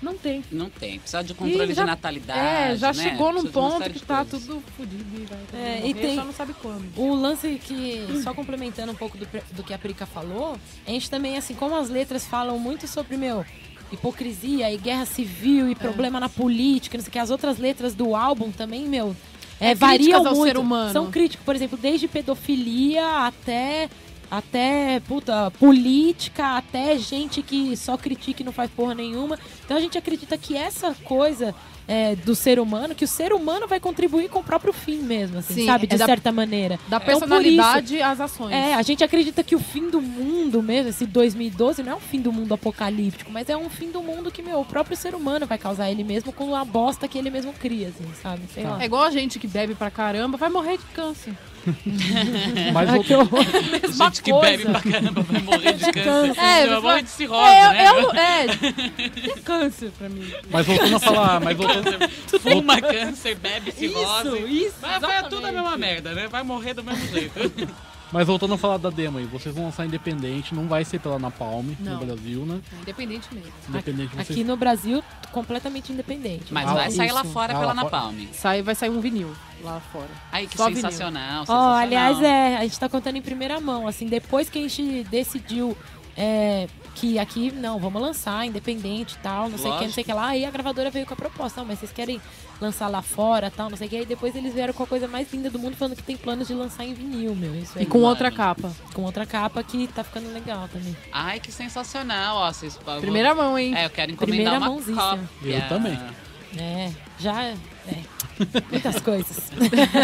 Não tem. Não tem. Precisa de controle já- de natalidade. É, já né? chegou num ponto que tá coisas. tudo fodido e vai É, e tem- só não sabe quando. O lance que, só complementando um pouco do, do que a Prica falou, a gente também, assim, como as letras falam muito sobre, meu, hipocrisia e guerra civil e problema na política, não sei o que, as outras letras do álbum também, meu, é, É variam muito. ser humano. São críticos, por exemplo, desde pedofilia até até puta, política, até gente que só critica e não faz porra nenhuma. Então a gente acredita que essa coisa é, do ser humano, que o ser humano vai contribuir com o próprio fim mesmo, assim, Sim, sabe? é De da- certa maneira. Da Então, por isso- personalidade às ações. é, a gente acredita que o fim do mundo mesmo, esse 2012, não é um fim do mundo apocalíptico, mas é um fim do mundo que, meu, o próprio ser humano vai causar ele mesmo com a bosta que ele mesmo cria, assim, sabe? Sei lá. É igual a gente que bebe pra caramba, vai morrer de câncer. [LAUGHS] Mas Ah, que voltando, horror. [LAUGHS] Mesma Gente que coisa. bebe pra caramba vai morrer [LAUGHS] de câncer. câncer. É, vai vai- morrer de cirrose, É, né? eu, é, é câncer pra mim. mas voltando a falar, mas voltando, Fuma câncer, bebe cirrose. Isso, isso, Vai, vai tudo a mesma merda, né? Vai morrer do mesmo jeito. mas voltando a falar da demo aí, vocês vão lançar independente, não vai ser pela Napalm Não. no Brasil, né? Independente mesmo. Independente de vocês. Aqui no Brasil, completamente independente. Mas Ah, vai sair lá isso. fora Ah, pela lá. Napalm. Sai, vai sair um vinil lá fora. Ai, que Só sensacional, sensacional. aliás, é, a gente tá contando em primeira mão. Assim, depois que a gente decidiu é, que aqui, não, vamos lançar, independente e tal, não sei o que, não sei o que lá. Aí a gravadora veio com a proposta, não, mas vocês querem lançar lá fora tal, não sei o que. Aí depois eles vieram com a coisa mais linda do mundo, falando que tem planos de lançar em vinil, meu. Isso aí. E com mano. outra capa. Com outra capa que tá ficando legal também. Ai, que sensacional, ó. Vocês, eu vou- Primeira mão, hein? É, eu quero encomendar Primeira uma mãozíssima. cópia. Eu também. É, já. É. Muitas coisas.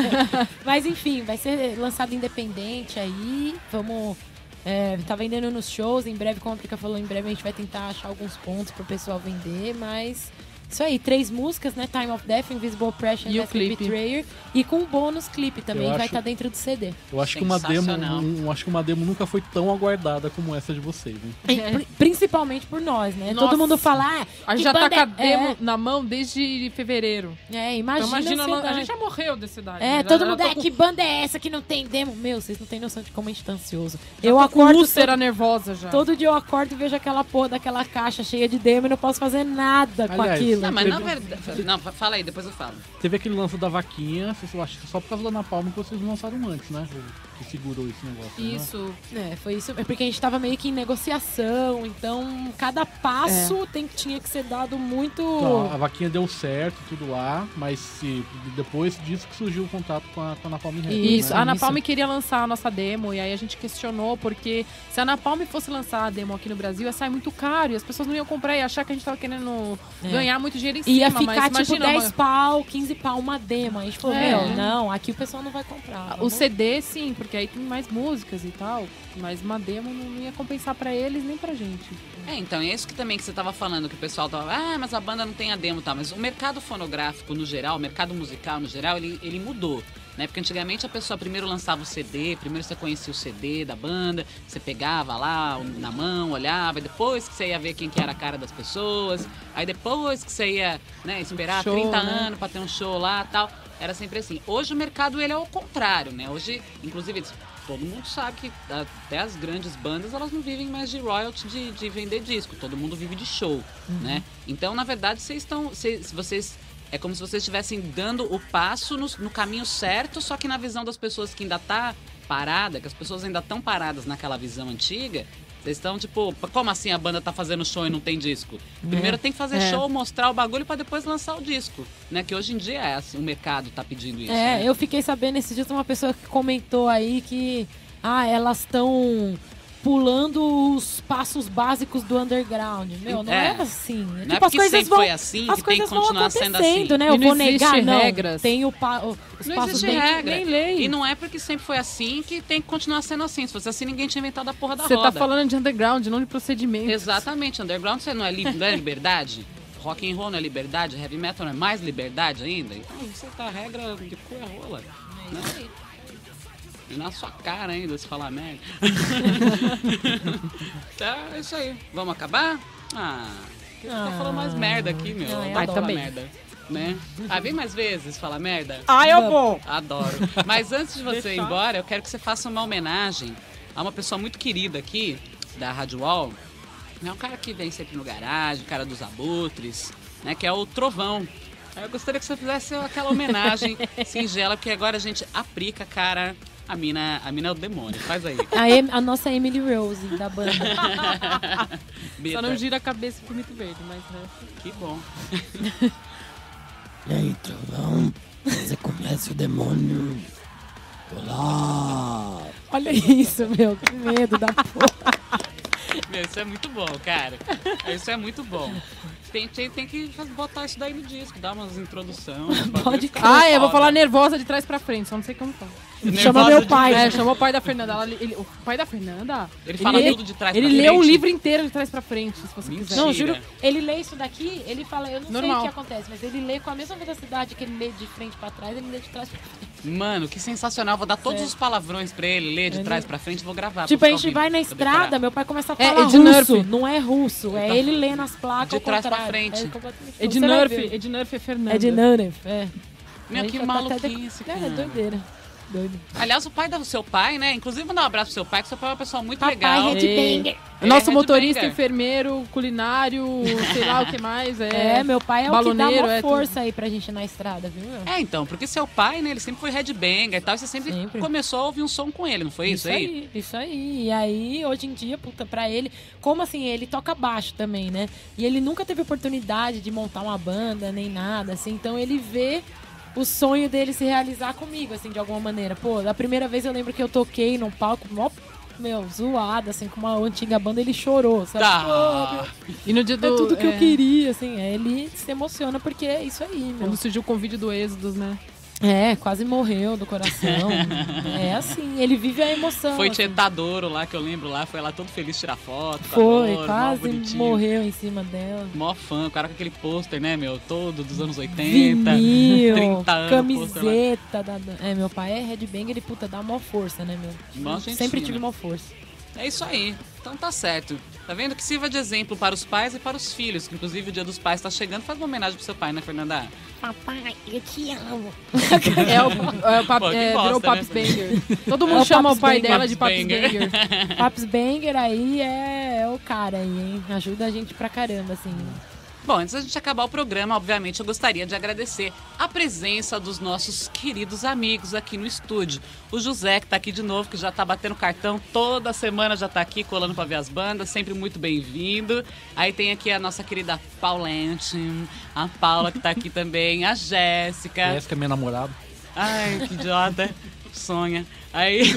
[LAUGHS] Mas enfim, vai ser lançado independente aí. Vamos. É, tá vendendo nos shows, em breve, como a Prica falou, em breve a gente vai tentar achar alguns pontos pro pessoal vender, mas. Isso aí, três músicas, né? Time of Death, Invisible Pressure E o clipe. Betrayer. E com um bônus clipe também, Eu vai acho- estar dentro do CD. Eu acho que uma demo, um- acho que uma demo nunca foi tão aguardada como essa de vocês, hein? Pri- Principalmente por nós, né? Nossa. Todo mundo fala, ah, A gente já tá com a é- demo na mão desde fevereiro. É, Então imagina, imagina, a a gente já morreu dessa idade. É, né? todo Já- mundo, é, com- que banda é essa que não tem demo? Meu, vocês não têm noção de como a gente tá ansioso. já Eu acordo, úlcera todo, nervosa já. todo dia eu acordo e vejo aquela porra daquela caixa cheia de demo e não posso fazer nada com Não, mas na verdade. Não, fa- fala aí, depois eu falo. Teve aquele lance da vaquinha, vocês acham que só por causa da Napalm que vocês não lançaram antes, né? Que segurou esse negócio. Né? Isso. É, foi isso. É porque a gente tava meio que em negociação, então cada passo É. tem, tinha que ser dado muito. Então, a vaquinha deu certo, tudo lá, mas se, depois disso que surgiu o contato com a, com a Napalm Records, Isso, né? a Napalm queria lançar a nossa demo e aí a gente questionou porque se a Napalm fosse lançar a demo aqui no Brasil ia sair muito caro e as pessoas não iam comprar e achar que a gente tava querendo É. ganhar muito dinheiro em cima. Ia ficar tipo imagina 10 uma- pau, 15 pau uma demo. Aí falou, É. meu, não, aqui o pessoal não vai comprar. O vamos- CD, sim, porque aí tem mais músicas e tal. Mas uma demo não ia compensar pra eles nem pra gente. É, então, é isso que também que você tava falando, que o pessoal tava, ah, mas a banda não tem a demo e tal. Mas o mercado fonográfico no geral, o mercado musical no geral, ele, ele mudou. Né? Porque antigamente a pessoa primeiro lançava o CD, primeiro você conhecia o CD da banda, você pegava lá na mão, olhava, e depois que você ia ver quem que era a cara das pessoas, aí depois que você ia né, esperar Show, 30 né? anos pra ter um show lá tal. Era sempre assim. Hoje o mercado ele é o contrário, né? Hoje, inclusive, todo mundo sabe que até as grandes bandas elas não vivem mais de royalty de, de vender disco. Todo mundo vive de show, né? Então, na verdade, vocês estão. Vocês, vocês- é como se vocês estivessem dando o passo no, no caminho certo, só que na visão das pessoas que ainda tá parada, que as pessoas ainda estão paradas naquela visão antiga. Vocês estão tipo, como assim a banda tá fazendo show e não tem disco? Primeiro tem que fazer É. show, mostrar o bagulho pra depois lançar o disco, né? Que hoje em dia é assim, o mercado tá pedindo isso. É, né? eu fiquei sabendo esses dias uma pessoa que comentou aí que ah, elas estão pulando os passos básicos do underground. Meu, não é, É. assim. Não é tipo, as porque coisas sempre vão foi assim as que tem que coisas continuar sendo acontecendo, assim. né? E Eu não vou negar, não. regras. Tem o pa- o- os Não passos existe bem regra. nem lei. E não é porque sempre foi assim que tem que continuar sendo assim. Se fosse assim, ninguém tinha inventado a porra da Você roda. tá falando de underground, não de procedimento. Exatamente, underground você não é, li- [LAUGHS] não é liberdade? Rock and roll não é liberdade? Heavy metal não é mais liberdade ainda? Então você tá a regra de cu é rola. Né? E na sua cara ainda, se falar merda. [LAUGHS] tá, é isso aí. Vamos acabar? Ah, que tá falando mais merda aqui, meu. Ah, eu Adoro adoro. falar também. merda. Né? Ah, vem mais vezes falar merda. Ah, eu vou. Adoro. Mas antes de você ir embora, eu quero que você faça uma homenagem a uma pessoa muito querida aqui, da Rádio Wall. É um cara que vem sempre no garagem, cara dos abutres, né? Que é o Trovão. Eu gostaria que você fizesse aquela homenagem [LAUGHS] singela, porque agora a gente aplica, cara. A mina, a mina é o demônio. Faz aí. [LAUGHS] A, Em- a nossa Emily Rose da banda. [LAUGHS] Só não gira a cabeça pro mito verde, mas né? Que bom. [LAUGHS] E aí, trovão? Você conhece o demônio? Olha isso, meu. Que medo da porra. Meu, isso é muito bom, cara. Isso é muito bom. Tem, tem, tem que botar isso daí no disco, dar umas introduções. [LAUGHS] Pode ficar Ah, é, eu vou falar nervosa de trás pra frente, só não sei como fala. Chama Nervosa meu de- pai. É, chamou o pai da Fernanda. ela- ele- o pai da Fernanda. Ele fala lê- tudo de trás Ele pra leu o frente. livro inteiro de trás pra frente, se você Mentira. quiser. Não, juro, ele lê isso daqui, ele fala, eu não sei Normal. o que acontece, mas ele lê com a mesma velocidade que ele lê de frente pra trás, ele lê de trás pra frente. Mano, que sensacional. Vou dar todos É. os palavrões pra ele, ler de Ele- trás pra frente e vou gravar. tipo, pra a gente ouvindo, vai na pra estrada, meu pai começa a É, falar Ed russo, Nerf. não é russo, é Tá. ele lendo as placas De ao trás pra frente. É completamente- Ed você vai Nerf, ver. Ed Nerf é Fernanda. É de Nerf, é. Meu, que tá até maluquice, deco- cara. É, doideira. Doido. Aliás, o pai do seu pai, né? Inclusive, mandar um abraço pro seu pai, que seu pai é uma pessoa muito Papai legal. headbanger. É Nosso Ele é motorista, enfermeiro, culinário, sei lá o que mais. É, É, meu pai é o que dá uma é força aí pra gente ir na estrada, viu? É, então, porque seu pai, né, ele sempre foi headbanger e tal, e você sempre, Sempre. começou a ouvir um som com ele, não foi isso, aí? Isso aí. E aí, hoje em dia, puta, pra ele, como assim, ele toca baixo também, né? E ele nunca teve oportunidade de montar uma banda, nem nada, assim. Então ele vê o sonho dele se realizar comigo, assim, de alguma maneira. Pô, da primeira vez eu lembro que eu toquei num palco, mó, meu, zoado, assim, com uma antiga banda, ele chorou, sabe? Tá. Pô, E no dia do. é tudo que é, eu queria, assim. aí Ele se emociona porque é isso aí, meu. Quando surgiu o convite do Êxodos, né? É, quase morreu do coração. [LAUGHS] é assim, ele vive a emoção. Foi assim. Tietadouro lá, que eu lembro lá, foi lá todo feliz tirar foto. Foi, quase morreu em cima dela. Mó fã, o cara com aquele pôster, né, meu, todo dos anos 80. Vinil, [LAUGHS] 30 anos, camiseta. Da, é, meu pai é headbanger, ele puta, dá mó força, né, meu? Gente Sempre tive mó força. É isso aí. Então tá certo. Tá vendo que sirva de exemplo para os pais e para os filhos. Que inclusive o dia dos pais tá chegando. Faz uma homenagem pro seu pai, né, Fernanda? Papai, eu te amo. [LAUGHS] É o, é o pap, Pô, é, bosta, virou né? Paps Banger. [LAUGHS] Todo É mundo o chama o pai dela de Paps Paps Banger. Banger. Paps Banger aí é, é o cara aí, hein? Ajuda a gente pra caramba, assim. Bom, antes da gente acabar o programa, obviamente eu gostaria de agradecer a presença dos nossos queridos amigos aqui no estúdio. O José, que tá aqui de novo, que já tá batendo cartão toda semana, já tá aqui colando pra ver as bandas, sempre muito bem-vindo. Aí tem aqui a nossa querida Paulente, a Paula que tá aqui também, a Jéssica. Que é minha namorada. Ai, que idiota. [LAUGHS] Sonha. Aí. [LAUGHS]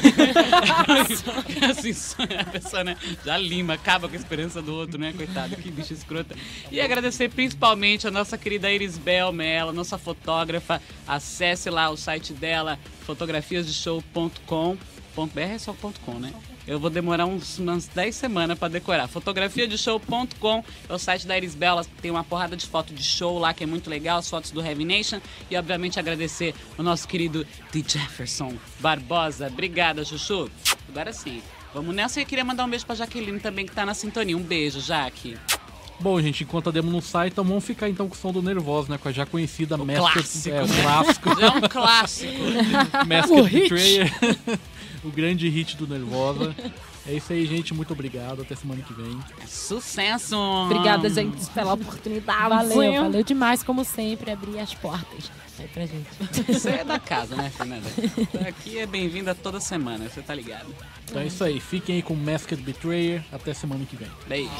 assim, sonha a pessoa, né? Já lima, acaba com a esperança do outro, né? Coitado, que bicho escrota. E agradecer principalmente a nossa querida Irisbel Mello, nossa fotógrafa. Acesse lá o site dela, fotografiasdeshow.com. .br é só ponto .com, né? Eu vou demorar uns, umas 10 semanas pra decorar. Fotografiadeshow.com é o site da Irisbel. Ela tem uma porrada de foto de show lá que é muito legal, as fotos do Heavy Nation. E obviamente agradecer o nosso querido The Jefferson Barbosa. Obrigada, Chuchu. Agora sim. Vamos nessa e eu queria mandar um beijo pra Jaqueline também, que tá na sintonia. Um beijo, Jaque. Bom, gente, enquanto a demo não sai, então vamos ficar então com o som do Nervoso, né? Com a já conhecida Master... clássico, É, o né? clássico. [LAUGHS] Já é um clássico. [LAUGHS] Hit. Betrayer. O grande hit do Nervosa. É isso aí, gente. Muito obrigado. Até semana que vem. Sucesso! Obrigada, gente, pela oportunidade. Valeu, valeu demais, como sempre, abrir as portas aí pra gente. Você é da casa, né, Fernanda? Aqui é bem-vinda toda semana, você tá ligado. Então é isso aí. Fiquem aí com Masked Betrayer. Até semana que vem. Beijo.